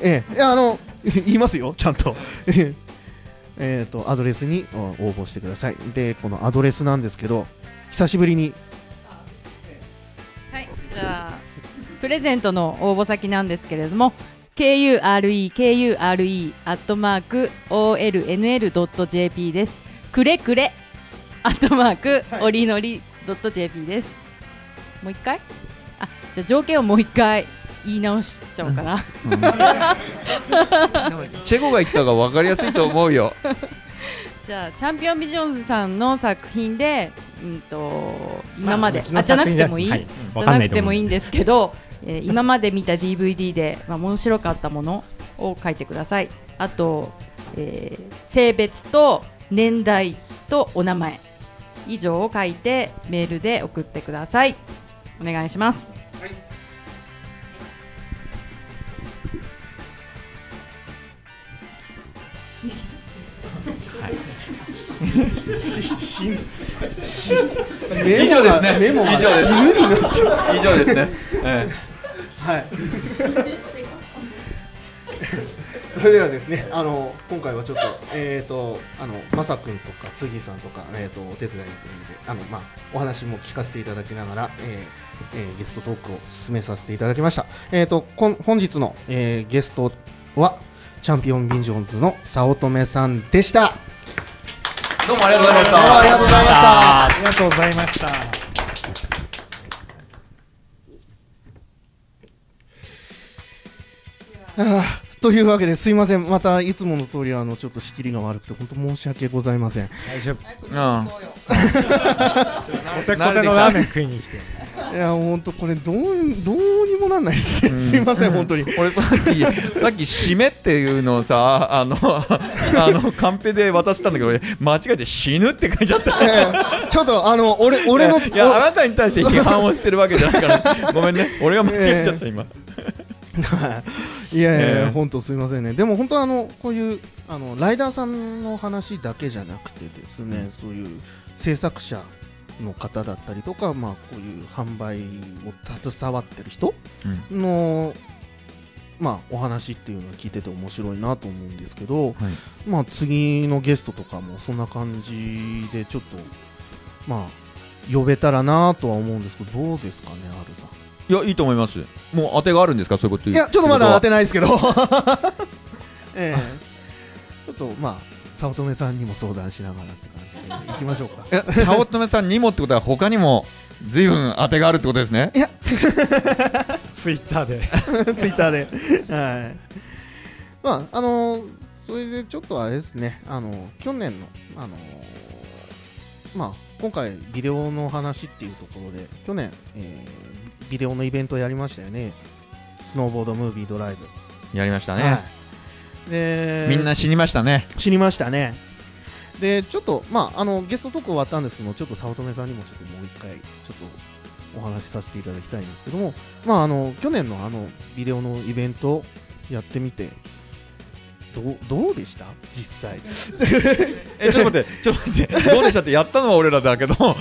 ええあの、言いますよ、ちゃんと。ええっと、アドレスにお応募してください。で、このアドレスなんですけど、久しぶりに、はい、じゃあプレゼントの応募先なんですけれども KURE KURE アットマーク OLNL.jp です。くれくれアットマークおりのり .jp です。もう一回？あじゃあ条件をもう一回言い直しちゃおうかな、えチェコが言った方が分かりやすいと思うよ。じゃあチャンピオンビジョンズさんの作品で、うん、と今まで、まあじゃなくてもいい、はい。じゃないくてもいいんで。すけど、えー今まで見た DVD で、まあ、面白かったものを書いてください。あと、えー性別と年代とお名前以上を書いてメールで送ってください。お願いします以上ですねメモ以上です死ぬになっちゃう。以上ですね、えはい。それではですね、あの今回はちょっとえっ、とあのまさくんとか杉さんとかえっ、とお手伝いできるので、あのまあお話も聞かせていただきながら、えーえーゲストトークを進めさせていただきました。えっ、とこん本日の、えーゲストはチャンピオンビンジョンズの早乙女さんでした。どうもありがとうございました。どうもありがとうございましたありがとうございました。あーというわけですいません。またいつもの通りあのちょっと仕切りが悪くて本当申し訳ございません。大丈夫。うん。コテコテのラーメン食いに来て。いや本当これどうどうにもなんないですね、すいません本当に。俺さっきさっき締めっていうのをさあの あのカンペで渡したんだけど俺間違えて死ぬって書いちゃった。ええ。ちょっとあの俺俺のいやあなたに対して批判をしてるわけじゃないから。ごめんね。俺が間違えちゃった 今 いやいやいや、ええ本当すみませんね。でも本当あのこういうあのライダーさんの話だけじゃなくてですね、そういう制作者の方だったりとか、まあこういう販売を携わってる人の、まあお話っていうのを聞いてて面白いなと思うんですけど、まあ次のゲストとかもそんな感じでちょっとまあ呼べたらなとは思うんですけど、どうですかね、アルさん。いやいいと思います。もう当てがあるんですか？そういうこといや、ちょっとまだ当てないですけど、ええ。ちょっとまあ、早乙女さんにも相談しながらって感じでいきましょうか。え早乙女さんにもってことは他にも随分当てがあるってことですね。いや、ツイッターで。ツイッターで。はい。まあ、あのそれでちょっとあれですね、あの去年の、あのまあ、今回、ビデオの話っていうところで、去年、えービデオのイベントやりましたよね。スノーボードムービードライブ。やりましたね、はい、でみんな死にましたね死にましたね。で、ちょっと、まあ、あの、ゲストトーク終わったんですけども、ちょっと早乙女さんにもちょっともう一回、ちょっとお話しさせていただきたいんですけども、まあ、あの、去年のあの、ビデオのイベントやってみて、どう、どうでした？実際。えちょっと待って ちょっと待って。どうでしたってやったのは俺らだけど。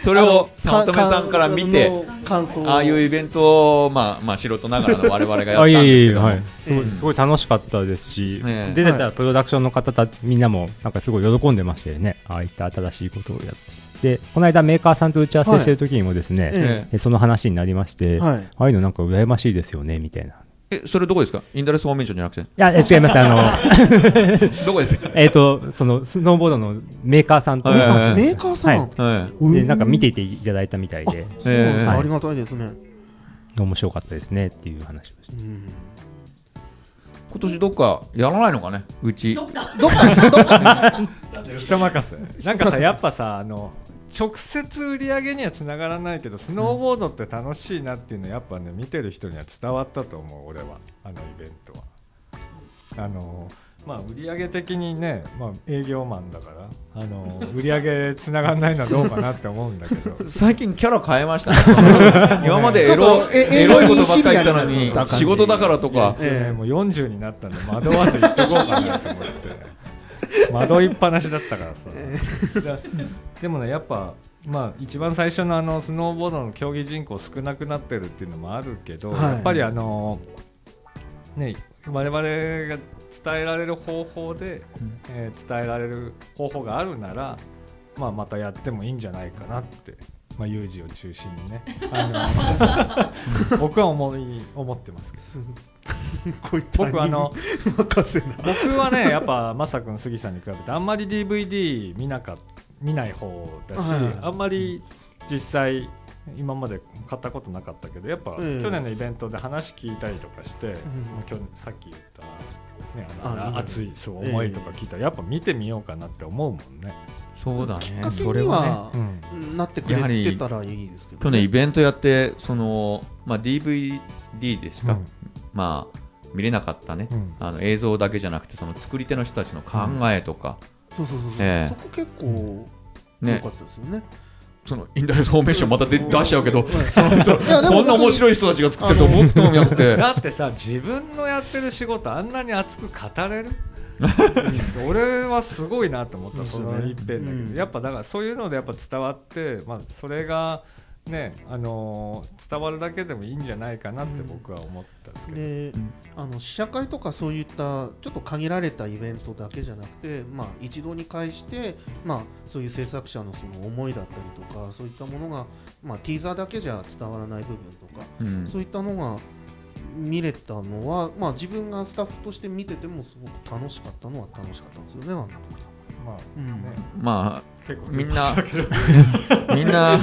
それを早乙女さんから見てああいうイベントを、まあ、まあ素人ながらの我々がやったんですけどいすごい。すごい楽しかったですし、出てたプロダクションの方たみんなもなんかすごい喜んでましたよね。ああいった新しいことをやって。でこの間メーカーさんと打ち合わせしてる時にもですね、えでその話になりまして、はい。ああいうのなんか羨ましいですよねみたいな。いえそれどこですか？インダレスフォーメーションじゃなくて？やえ違います。あの どこです？か えっとそのスノーボードのメーカーさん。と、はいはいはい。あメーカーさん、はい。なんか見ていていただいたみたいで。そうなんですか、はいありがたいですね。面白かったですねっていう話をしてうん。今年どっかやらないのかね？うち。どっか、どっか、人任せ。なんかさやっぱさあの直接売り上げにはつながらないけどスノーボードって楽しいなっていうのやっぱね見てる人には伝わったと思う俺は。あのイベントは。あのまあ売り上げ的にね、まあ、営業マンだからあの売り上げつながらないのはどうかなって思うんだけど。最近キャラ変えましたね。今までエロエロいことばっかり言ったのに。仕事だからとか一応ね。もう40になったんで惑わず言ってこうかなと思って惑いっぱなしだったからさ、で でもねやっぱまあ一番最初のあのスノーボードの競技人口少なくなってるっていうのもあるけど、はい。やっぱりあのね我々が伝えられる方法で、えー伝えられる方法があるなら、まあ、またやってもいいんじゃないかなって、まあ、有事を中心にね。あの 僕は思い思ってますけど。僕あの。僕はねやっぱまさくん杉さんに比べてあんまり DVD 見なか見ない方だし、はい。あんまり実際今まで買ったことなかったけどやっぱ、ええ去年のイベントで話聞いたりとかして、まあ去年さっき言った、ね、あのあ熱いそうええ思いとか聞いたら、やっぱ見てみようかなって思うもんね。そうだね。きっかけそれはね。にはうん。なってくれてたらいいですけど、ね。去年イベントやってその、まあ、DVD でしか、まあ見れなかったね、うん。あの映像だけじゃなくてその作り手の人たちの考えとか、そうそうそうそう、ええ。そこ結構良ねかったですよね。そのインダレスフォーメーションまた出出しちゃうけど、こんな面白い人たちが作ってると思ってもなくて。だってさ自分のやってる仕事あんなに熱く語れる？俺はすごいなと思ったその一遍だけど、うん。やっぱだからそういうのでやっぱ伝わって、まあ、それがねあのー伝わるだけでもいいんじゃないかなって僕は思ったんですけど、で、あの試写会とかそういったちょっと限られたイベントだけじゃなくて、まあ、一堂に会して、まあ、そういう制作者のその思いだったりとかそういったものが、まあ、ティーザーだけじゃ伝わらない部分とか、うん。そういったのが見れたのは、まあ、自分がスタッフとして見ててもすごく楽しかったのは楽しかったんですよねあの時まあうん。ね。ま結構みんなあ みんな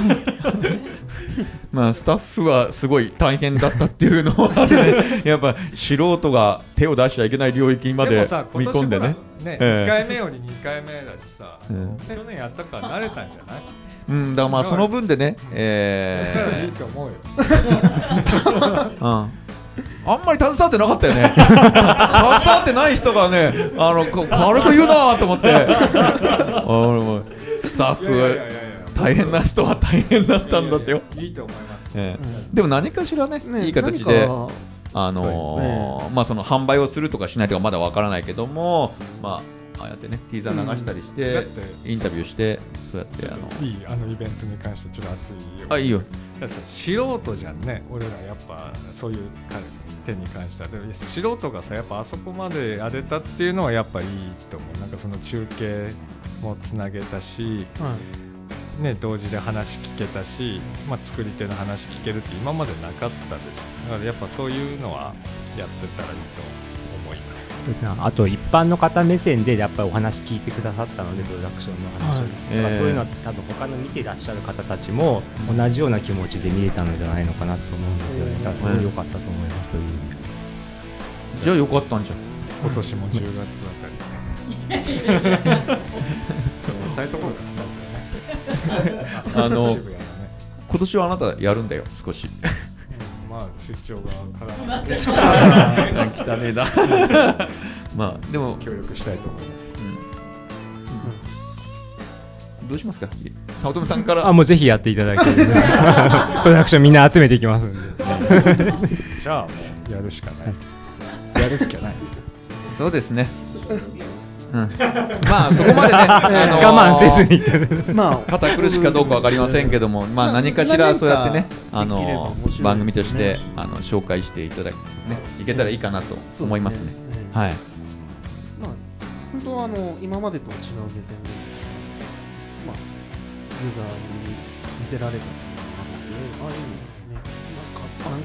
まあスタッフはすごい大変だったっていうのはね。やっぱ素人が手を出しちゃいけない領域までもさ見込んでね。ね、ええ。1回目より2回目だしさ、うん去年やったから慣れたんじゃない？うんだからまあその分でねだからいいえと思うよ。ー うんあんまり携わってなかったよね。携わってない人がねあのこ軽く言うなと思って。あ俺もスタッフや大変な人は大変だったんだってよ。いやいと思います。えでも何かしらねねいい形であのーまあその販売をするとかしないとかまだわからないけどもまあああやってねティーザー流したりして、だってインタビューしてそうやってあのいいあのイベントに関してちょっと熱いよ。あいいよ素人じゃんね。俺らやっぱそういう手に関しては。でも素人がさやっぱあそこまでやれたっていうのはやっぱいいと思う。なんかその中継もつなげたし、はい。ね、同時で話聞けたし、まあ、作り手の話聞けるって今までなかったでしょ。だからやっぱそういうのはやってたらいいと思いますそうですね、あと一般の方目線でやっぱりお話聞いてくださったのでプロダクションの話を、はい。そういうのはえ多分他の見てらっしゃる方たちも同じような気持ちで見れたのではないのかなと思うので、だからすごい良かったと思いますという。意味でじゃあよかったんじゃん。今年も10月あたりね。抑えとこうかスタジオね。あの 今年はあなたやるんだよ少し。うんまあ出張が絡んで汚ねえだまあでも、協力したいと思います。うん。どうしますか早乙女さんから。あもうぜひやっていただいてプロダクションみんな集めていきますんで。じゃあもうやるしかない。やるっきゃない。そうですね。うん、まあそこまでね、あのー我慢せずに。まあ。堅苦しかどうかわかりませんけども、まあな何かしらそうやってね、あの番組としてあの紹介していただきねいけたらいいかなと思いますね。ええはい。まあ本当はあの今までとは違う目線でまあユーザーに見せられたっていうのがあるのでああいうの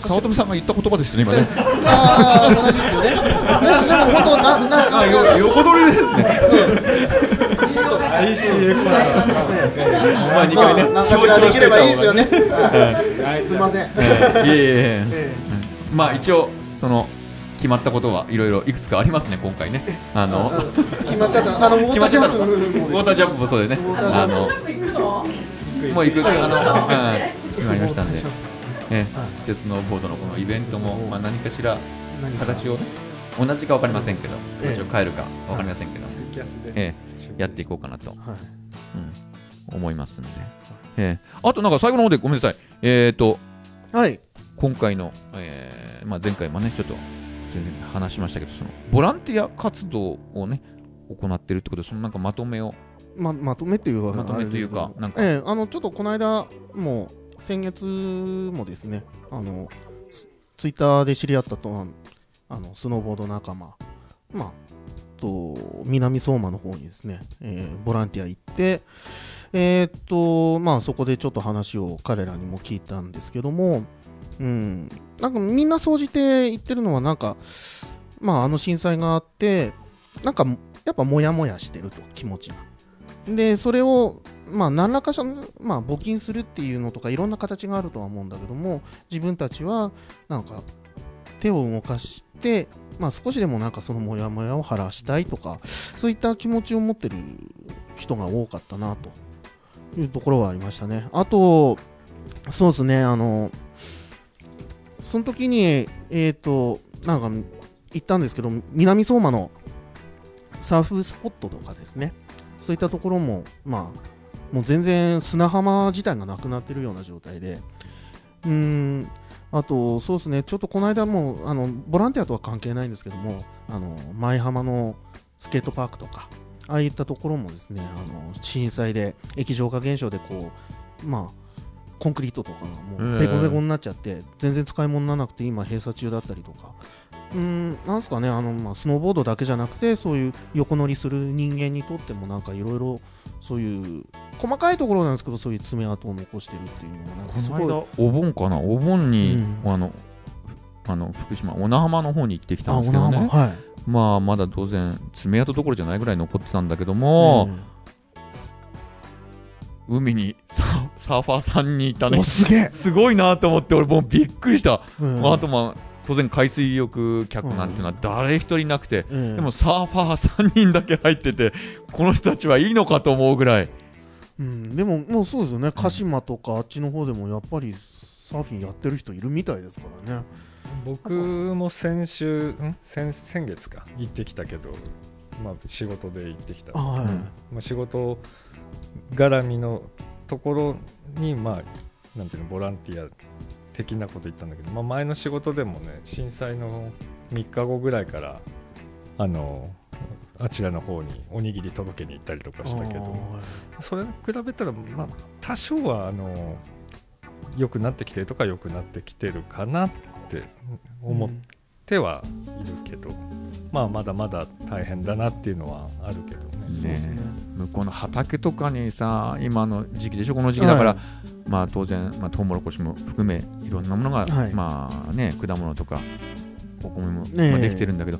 早乙女さんが言った言葉ですよね今ね。ああ同じですよね。ででも本当ななあよ横取りですね。まあ二回ねそうなんかしらできればいいですよね。はい。すいません。ええいえいえ。まあ一応その決まったことはいろいろいくつかありますね今回ね。あえのあ決まっちゃった。あのウォータージャンプもウォータージャンプもそうでね。あの。もう行くあのうん決まりましたんで。ええ。でスノーボードのこのイベントも、まあ、何かしら形をね同じか分かりませんけどええ。形を変えるか分かりませんけど、やっていこうかなと、はい。うん、思いますんで、ええ。あとなんか最後の方でごめんなさい。えっ、とはい。今回の、えーまあ、前回もねちょっと全然話しましたけどそのボランティア活動をね行ってるってことでそのなんかまとめを。ままとめっていうまとめいうかなんか。ええ。あのちょっとこの間もう先月もですねあのツツイッターで知り合ったとあのスノーボード仲間まあと南相馬の方にですね、えーボランティア行ってえーっとまあそこでちょっと話を彼らにも聞いたんですけどもうんなんかみんな総じて言ってるのはなんかまああの震災があってなんかやっぱモヤモヤしてると気持ちが。でそれをまあ何らかしら、まあ、募金するっていうのとかいろんな形があるとは思うんだけども自分たちはなんか手を動かして、まあ、少しでもなんかそのモヤモヤを晴らしたいとかそういった気持ちを持ってる人が多かったなと。いうところはありましたね。あとそうですねあのその時にえっ、となんか行ったんですけど南相馬のサーフスポットとかですね。そういったところも、まあ、もう全然砂浜自体がなくなってるような状態で、うん、あと、そうですね、ちょっとこの間も、あの、ボランティアとは関係ないんですけども、あの、舞浜のスケートパークとか、ああいったところもですね、あの、震災で液状化現象でこう、まあ、コンクリートとかがもうベコベコになっちゃって、全然使い物にならなくて今閉鎖中だったりとか、うーん、なんすかね、あの、まあ、スノーボードだけじゃなくて、そういう横乗りする人間にとっても、なんかいろいろ、そういう、細かいところなんですけど、そういう爪痕を残してるっていうのが、なんかすごい、お盆かな？お盆に、うん。あのあの福島小名浜の方に行ってきたあ、んですけどね。はい。まあまだ当然爪痕どころじゃないぐらい残ってたんだけども、海にササーファーさんにいたね。おすげえ、すごいなと思って俺もうびっくりした、うん。まあ、あとまあ当然海水浴客なんていうのは誰一人いなくて、うん。でもサーファー3人だけ入っててこの人たちはいいのかと思うぐらい。うん、でももうそうですよね。鹿島とかあっちの方でもやっぱりサーフィンやってる人いるみたいですからね。僕も先週ん？先先月か。行ってきたけど、まあ、仕事で行ってきた、あはい、まあ、仕事絡みのところにまあなんていうのボランティア的なこと言ったんだけど、まあ、前の仕事でもね震災の3日後ぐらいからあのあちらの方におにぎり届けに行ったりとかしたけどそれに比べたら、まあ、多少はあの良くなってきてるとか良くなってきてるかなって思ってはいるけど、まあまだまだ大変だなっていうのはあるけどね。ね向こうの畑とかにさ今の時期でしょ？この時期だから、はい。まあ当然、まあ、トウモロコシも含めいろんなものが、はい。まあね果物とかお米も、ねえ。まあできてるんだけど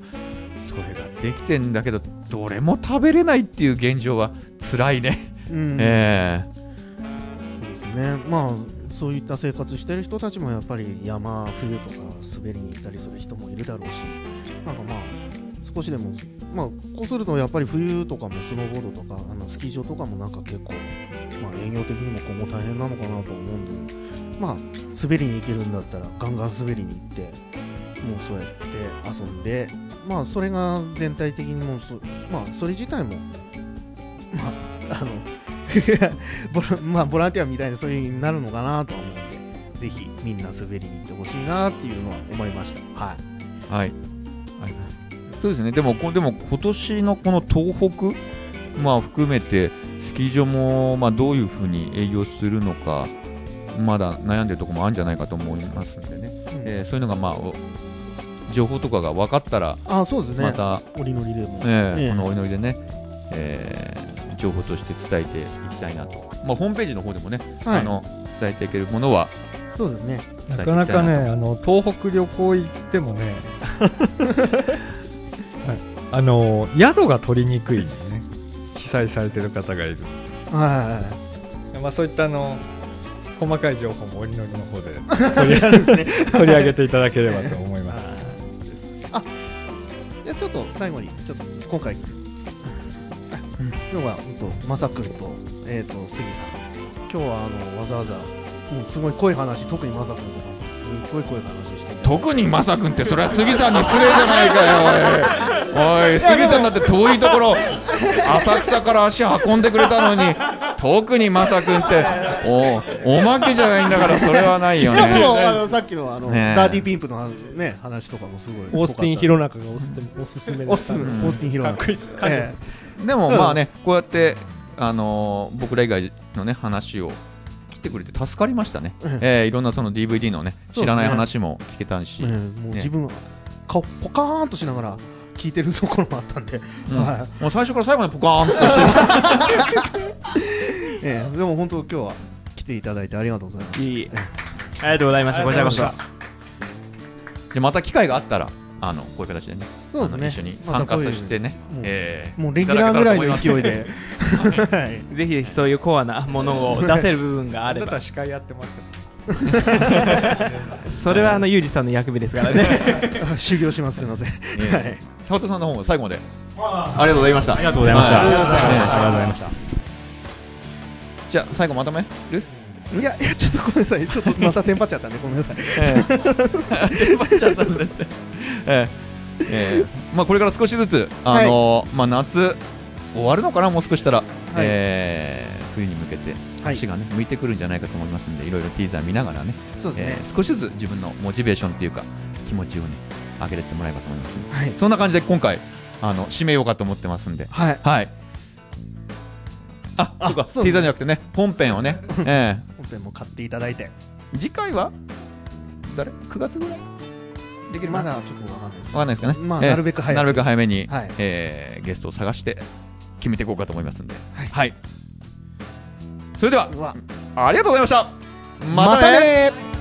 それができてんだけどどれも食べれないっていう現状は辛いね、うん。え。そうですね。まあそういった生活してる人たちもやっぱり山冬とか滑りに行ったりする人もいるだろうしなんかまあ少しでもまあこうするとやっぱり冬とかもスノーボードとかあのスキー場とかもなんか結構まあ営業的にも今後大変なのかなと思うんでまあ滑りに行けるんだったらガンガン滑りに行ってもうそうやって遊んでまあそれが全体的にもうそまあそれ自体もまああの ボラまあ、ボランティアみたいなそういう風になるのかなとは思うんでぜひみんな滑りに行ってほしいなっていうのは思いました。はい。ーはい、はい。そうですね。でもこでも今年のこの東北まあ含めてスキー場もまあどういうふうに営業するのかまだ悩んでるところもあるんじゃないかと思いますんでね、えーそういうのがまあお情報とかが分かったらあそうですね。また、おりのりでも、えええ。ーこのお祈りでね、えー情報として伝えていきたいなと、まあ、ホームページの方でもね、はい。あの伝えていけるものはそうですね。なかなかね、あの東北旅行行ってもね、はい。あの宿が取りにくいね、記載されてる方がいる。はいまあ、そういったあの細かい情報もお祈りの方で 取り取り上げていただければと思います。じゃあちょっと最後にちょっと今回今日は本当まさくん。と,、えー、と杉さん。今日はあのわざわざもうすごい濃い話特にまさくん。とかすごい濃い話して特にまさくんってそれは杉さんに失礼じゃないかよおい。おい杉さんだって遠いところ浅草から足運んでくれたのに特にまさくんっておおまけじゃないんだからそれはないよいやでねもあのさっきのあの、ねえ。ダーティーピンプのあのね話とかもすごいオースティン・ヒロナカがおすすめおすすめおすすめ、うん。オースティンヒロナかっこいいです感謝えでもまあねこうやってあのー僕ら以外のね話を来てくれて助かりましたね、うんえーいろんなその DVD のね知らない話も聞けたし、えええもう自分は顔ポカーンとしながら聞いてるところもあったんで、うん。はもう最初から最後までポカーンとして。い ええでも本当今日は来ていただいてありがとうございますいい。ありがとうございました。こちらこそ。でまた機会があったらあのこういう形でねそうですね。一緒に参加させてね、まういうえ。ーもうレギュラーぐらいの勢いではい。ぜひぜひそういうコアなものを出せる部分があれば。司会やってもらってもそれはあのユージさんの役目ですからね。修行します。すみません。え。ーはい。澤田さんの方も最後まで。ありがとうございました。ありがとうございました。はありがとうございました。とうございました。じゃあ最後まとめる？いやいやちょっとごめんなさい。ちょっとまたテンパっちゃったんでごめんなさい。ええ。出っちゃったんだって。ええええまあこれから少しずつあのまあ夏終わるのかなもう少ししたら、ええ冬に向けてはい。足がね向いてくるんじゃないかと思いますんでいろいろティーザー見ながらねそうですね。えー少しずつ自分のモチベーションっていうか気持ちをね上げてってもらえばと思いますんで。はい。そんな感じで今回あの締めようかと思ってますんで。はい。はい。あそうかそうティーザーじゃなくてね本編をね、え本編も買っていただいて。え次回は誰？9月ぐらい？できるまだちょっとわかんないですわかんないですかね、まあええ。なるべく早くなるべく早めに、はい。えーゲストを探して決めていこうかと思いますんで。はい。それではありがとうございました。またねー